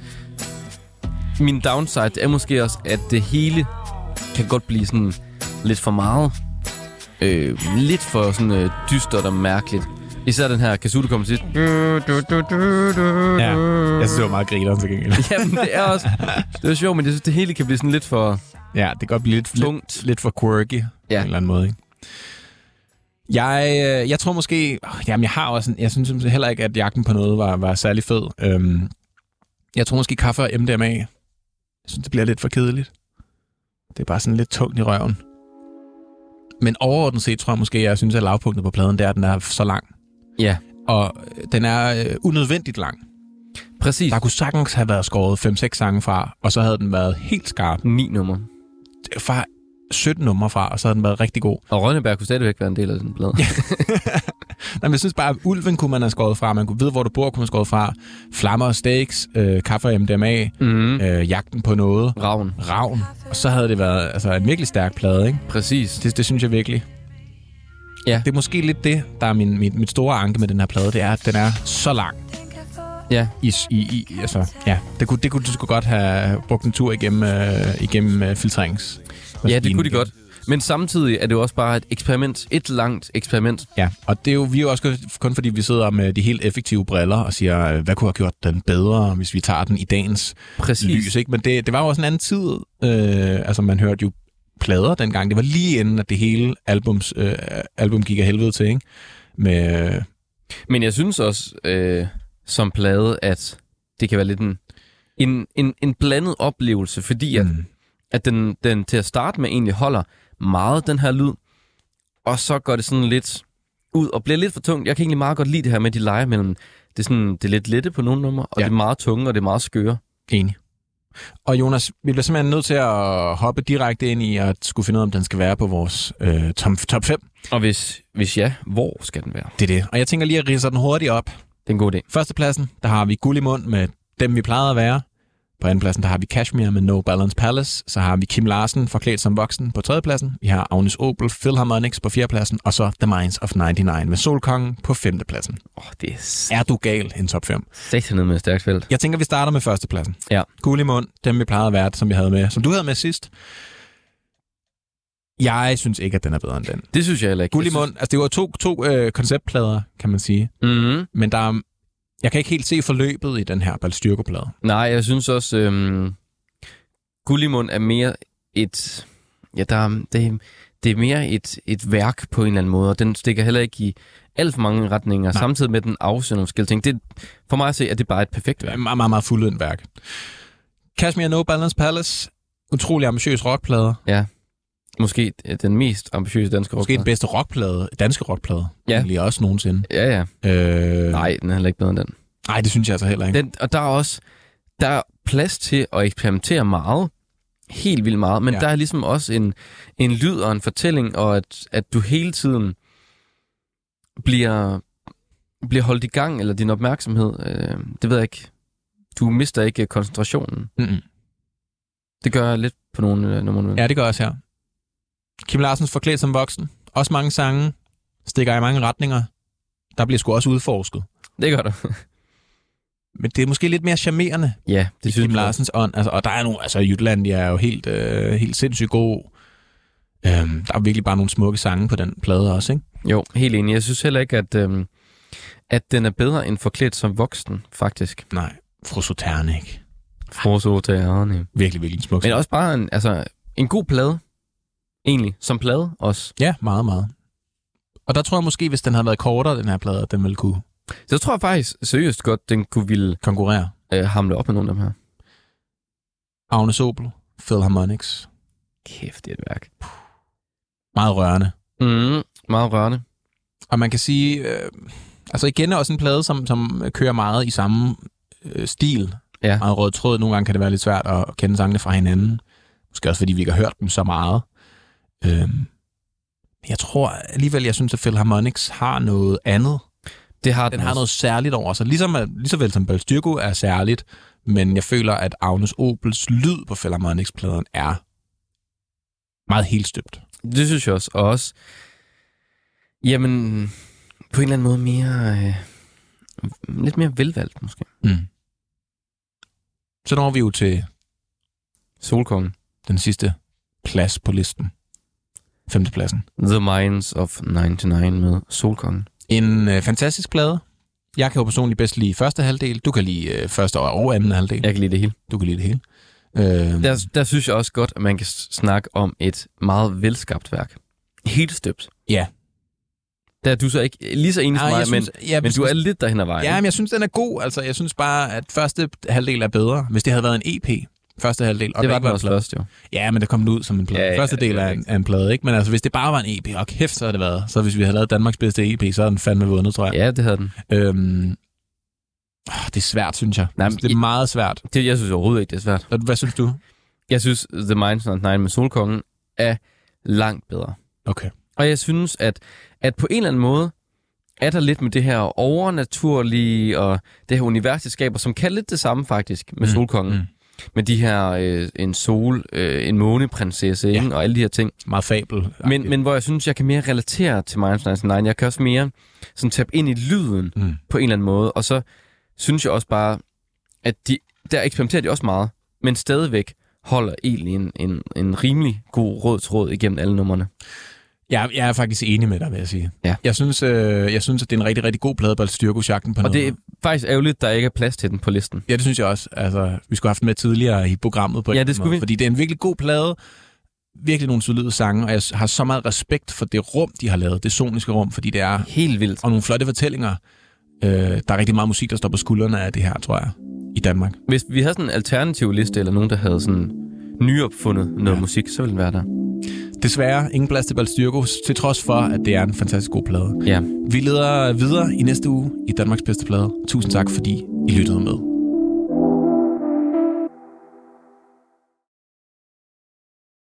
min downside er måske også, at det hele kan godt blive sådan lidt for meget. Øh, lidt for sådan øh, dystert og mærkeligt. Især den her der kommer til. Ja, jeg synes, det var meget grineren til gengæld. Jamen, det er også... Det er sjovt, men jeg synes, det hele kan blive sådan lidt for Ja, det kan godt blive lidt, tungt. lidt, lidt for quirky ja. på en eller anden måde. Ikke? Jeg, øh, jeg tror måske... åh, Jamen, jeg har også... en- Jeg synes heller ikke, at jagten på noget var, var særlig fed. Øhm, jeg tror måske kaffe og MDMA. Jeg synes, det bliver lidt for kedeligt. Det er bare sådan lidt tungt i røven. Men overordnet set tror jeg måske, jeg synes, at lavpunktet på pladen, det er, at den er så lang. Ja, Og øh, den er øh, unødvendigt lang. præcis. Der kunne sagtens have været skåret 5-6 sange fra, og så havde den været helt skarp. Ni nummer. Fra 17 numre fra, og så havde den været rigtig god. Og Rønneberg kunne stadigvæk være en del af den blad. Ja. <laughs> Nej, men jeg synes bare, at ulven kunne man have skåret fra. Man kunne vide, hvor du bor, kunne man skåret fra. Flammer og steaks, øh, kaffe og MDMA, Mm-hmm. øh, jagten på noget, Ravn. ravn. Og så havde det været altså, en virkelig stærk plade, ikke? Præcis. Det, det synes jeg virkelig. Ja. Det er måske lidt det, der er min, mit, mit store anke med den her plade. Det er, at den er så lang. Ja. I, i, i, altså, ja. Det kunne, det kunne du sgu godt have brugt en tur igennem, øh, igennem øh, filtrerings. ja, det kunne de godt. Men samtidig er det jo også bare et eksperiment. Et langt eksperiment. Ja, og det er jo, vi er jo også kun- kun fordi, vi sidder med de helt effektive briller og siger, øh, hvad kunne have gjort den bedre, hvis vi tager den i dagens Præcis. lys. Ikke? Men det, det var jo også en anden tid. Øh, altså, man hørte jo plader dengang. Det var lige inden, at det hele albums, øh, album gik af helvede til, ikke? Med, øh, Men jeg synes også, øh, som plade, at det kan være lidt en, en, en, en blandet oplevelse, fordi at, mm, at den, den til at starte med egentlig holder meget den her lyd, og så går det sådan lidt ud og bliver lidt for tungt. Jeg kan egentlig meget godt lide det her med, at de leger mellem, det er, sådan, det er lidt lette på nogle numre, og Ja. det er meget tunge, og det er meget skøre. enig. Og Jonas, vi bliver simpelthen nødt til at hoppe direkte ind i at skulle finde ud af, om den skal være på vores øh, top, top 5. Og hvis, hvis ja, hvor skal den være? Det er det. Og jeg tænker lige at ridse den hurtigt op. Det er en god idé. Førstepladsen, der har vi Guld i mund med dem, vi plejede at være. På andenpladsen, der har vi Kashmir med No Balance Palace. Så har vi Kim Larsen, forklædt som voksen, på tredjepladsen. Vi har Agnes Opel, Philharmonics på fjerdepladsen. Og så The Minds of 99 med Solkongen på femtepladsen. Åh, oh, det er Er du gal, en top 5? satan med et stærkt felt. Jeg tænker, vi starter med førstepladsen. Ja. Guld i mund, dem vi plejede at være, som vi havde med, som du havde med sidst. Jeg synes ikke, at den er bedre end den. Det synes jeg heller ikke. Guld i mund, altså det var to, to øh, konceptplader, kan man sige. Mhm. Men der er, jeg kan ikke helt se forløbet i den her Balstyrko-plade. Nej, jeg synes også, øhm, Gullimund er mere et... Ja, der, er- det, det er mere et, et værk på en eller anden måde, og den stikker heller ikke i alt for mange retninger, Nej. samtidig med at den afsender nogle forskellige ting. Det, for mig at se, at det er bare et perfekt er værk. et meget, meget, meget fuldendt værk. Kashmir No Balance Palace. Utrolig ambitiøs rockplade. Måske den mest ambitiøse danske Måske den rockplade. bedste rockplade, danske rockplade. Ja. Egentlig også nogensinde. Ja, ja. Øh, Nej, den er heller ikke bedre end den. Nej, det synes jeg altså heller ikke. den. Og der er også der er plads til at eksperimentere meget. Helt vildt meget. Men Ja. der er ligesom også en, en lyd og en fortælling, og at, at du hele tiden bliver, bliver holdt i gang, eller din opmærksomhed. Øh, det ved jeg ikke. Du mister ikke koncentrationen. Mm-mm. Det gør jeg lidt på nogle øh, numre. Ja, det gør også her. Kim Larsens Forklædt som voksen. Også mange sange. Stikker i mange retninger. Der bliver sgu også udforsket. Det gør du. Men det er måske lidt mere charmerende ja, det synes Kim jeg. Larsens ånd. Altså, og der er nogle, altså Jutlandia er jo helt, øh, helt sindssygt god. Øhm, der er virkelig bare nogle smukke sange på den plade også, ikke? Jo, helt enig. Jeg synes heller ikke, at, øhm, at den er bedre end forklædt som voksen, faktisk. Nej, Fru? Forso til ærerne. Virkelig, virkelig smuk. Men også bare en, altså, en god plade. Egentlig. Som plade også. Ja, meget, meget. Og der tror jeg måske, hvis den havde været kortere, den her plade, den ville kunne Så jeg tror faktisk seriøst godt, den kunne ville konkurrere. øh, hamle op med nogle af dem her. Agne Sobel, Philharmonics. Kæft, det er et værk. Meget rørende. Mm, meget rørende. Og man kan sige, øh, altså igen er også en plade, som, som kører meget i samme øh, stil. Ja. Meget rød tråd. Nogle gange kan det være lidt svært at kende sangene fra hinanden. Måske også, fordi vi ikke har hørt dem så meget. Øhm, jeg tror alligevel, jeg synes, at Philharmonics har noget andet. Det har Den har noget særligt over sig. Ligesom, lige så vel som Balstyrko er særligt, men jeg føler, at Agnes Opels lyd på Philharmonics-pladen er meget helt støbt. Det synes jeg også. Og også, jamen, på en eller anden måde mere, øh, lidt mere velvalgt måske. Mm. Så når vi jo til Solkongen. den sidste plads på listen. Femtepladsen. The Minds of 99 med Solkongen. En øh, fantastisk plade. Jeg kan jo personligt bedst lide første halvdel. Du kan lide øh, første og anden halvdel. Jeg kan lide det hele. Du kan lide det hele. Øh, Der, der synes jeg også godt, at man kan snakke om et meget velskabt værk. Helt støbt. Ja. Der er du så ikke lige så enig som mig, men, ja, men du er lidt derhen ad vejen. Ja, men jeg synes, den er god. Altså, jeg synes bare, at første halvdel er bedre. Hvis det havde været en EP, første halvdel. Og det var den en også først, jo. Ja, men det kom den ud som en plade. Ja, Ja, ja, første del er af en, af en plade, ikke? Men altså, hvis det bare var en EP, og kæft, så havde det været. Så hvis vi havde lavet Danmarks bedste EP, så havde den fandme vundet, tror jeg. Ja, det havde den. Øhm, ah, det er svært, synes jeg. Nej, men det er i- meget svært. Det, jeg synes overhovedet ikke, det er svært. Hvad- Hvad synes du? Jeg synes, The Minds of 99 med Solkongen er langt bedre. Okay. Og jeg synes, at, at på en eller anden måde er der lidt med det her overnaturlige og det her univers, skaber, som kan lidt det samme faktisk med Mm, Solkongen. mm. Med de her, øh, en sol, øh, en måneprinsesse, Ja. ikke? og alle de her ting. Meget fabel. Men, men hvor jeg synes, jeg kan mere relatere til Minds 99. Jeg kan også mere sådan tabe ind i lyden Mm. på en eller anden måde. Og så synes jeg også bare, at de, der eksperimenterer de også meget, men stadigvæk holder egentlig en, en, en rimelig god rød tråd igennem alle numrene. Jeg, jeg er faktisk enig med dig, vil jeg sige. Ja. Jeg synes, øh, jeg synes, at det er en rigtig, rigtig god plade, Balstyrko Jagten på Og noget. det er faktisk ærgerligt, at der ikke er plads til den på listen. Ja, det synes jeg også. Altså, vi skulle have haft den med tidligere i programmet på Ja, det skulle måde, vi. Fordi det er en virkelig god plade. Virkelig nogle solide sange, og jeg har så meget respekt for det rum, de har lavet. Det soniske rum, fordi det er... Helt vildt. Og nogle flotte fortællinger. Øh, der er rigtig meget musik, der står på skuldrene af det her, tror jeg, i Danmark. Hvis vi havde sådan en alternativ liste, eller nogen, der havde sådan nyopfundet noget ja. musik, så ville den være der. Desværre ingen plads til Balstyrko, til trods for, at det er en fantastisk god plade. Ja. Vi leder videre i næste uge i Danmarks bedste plade. Tusind tak, fordi I lyttede med.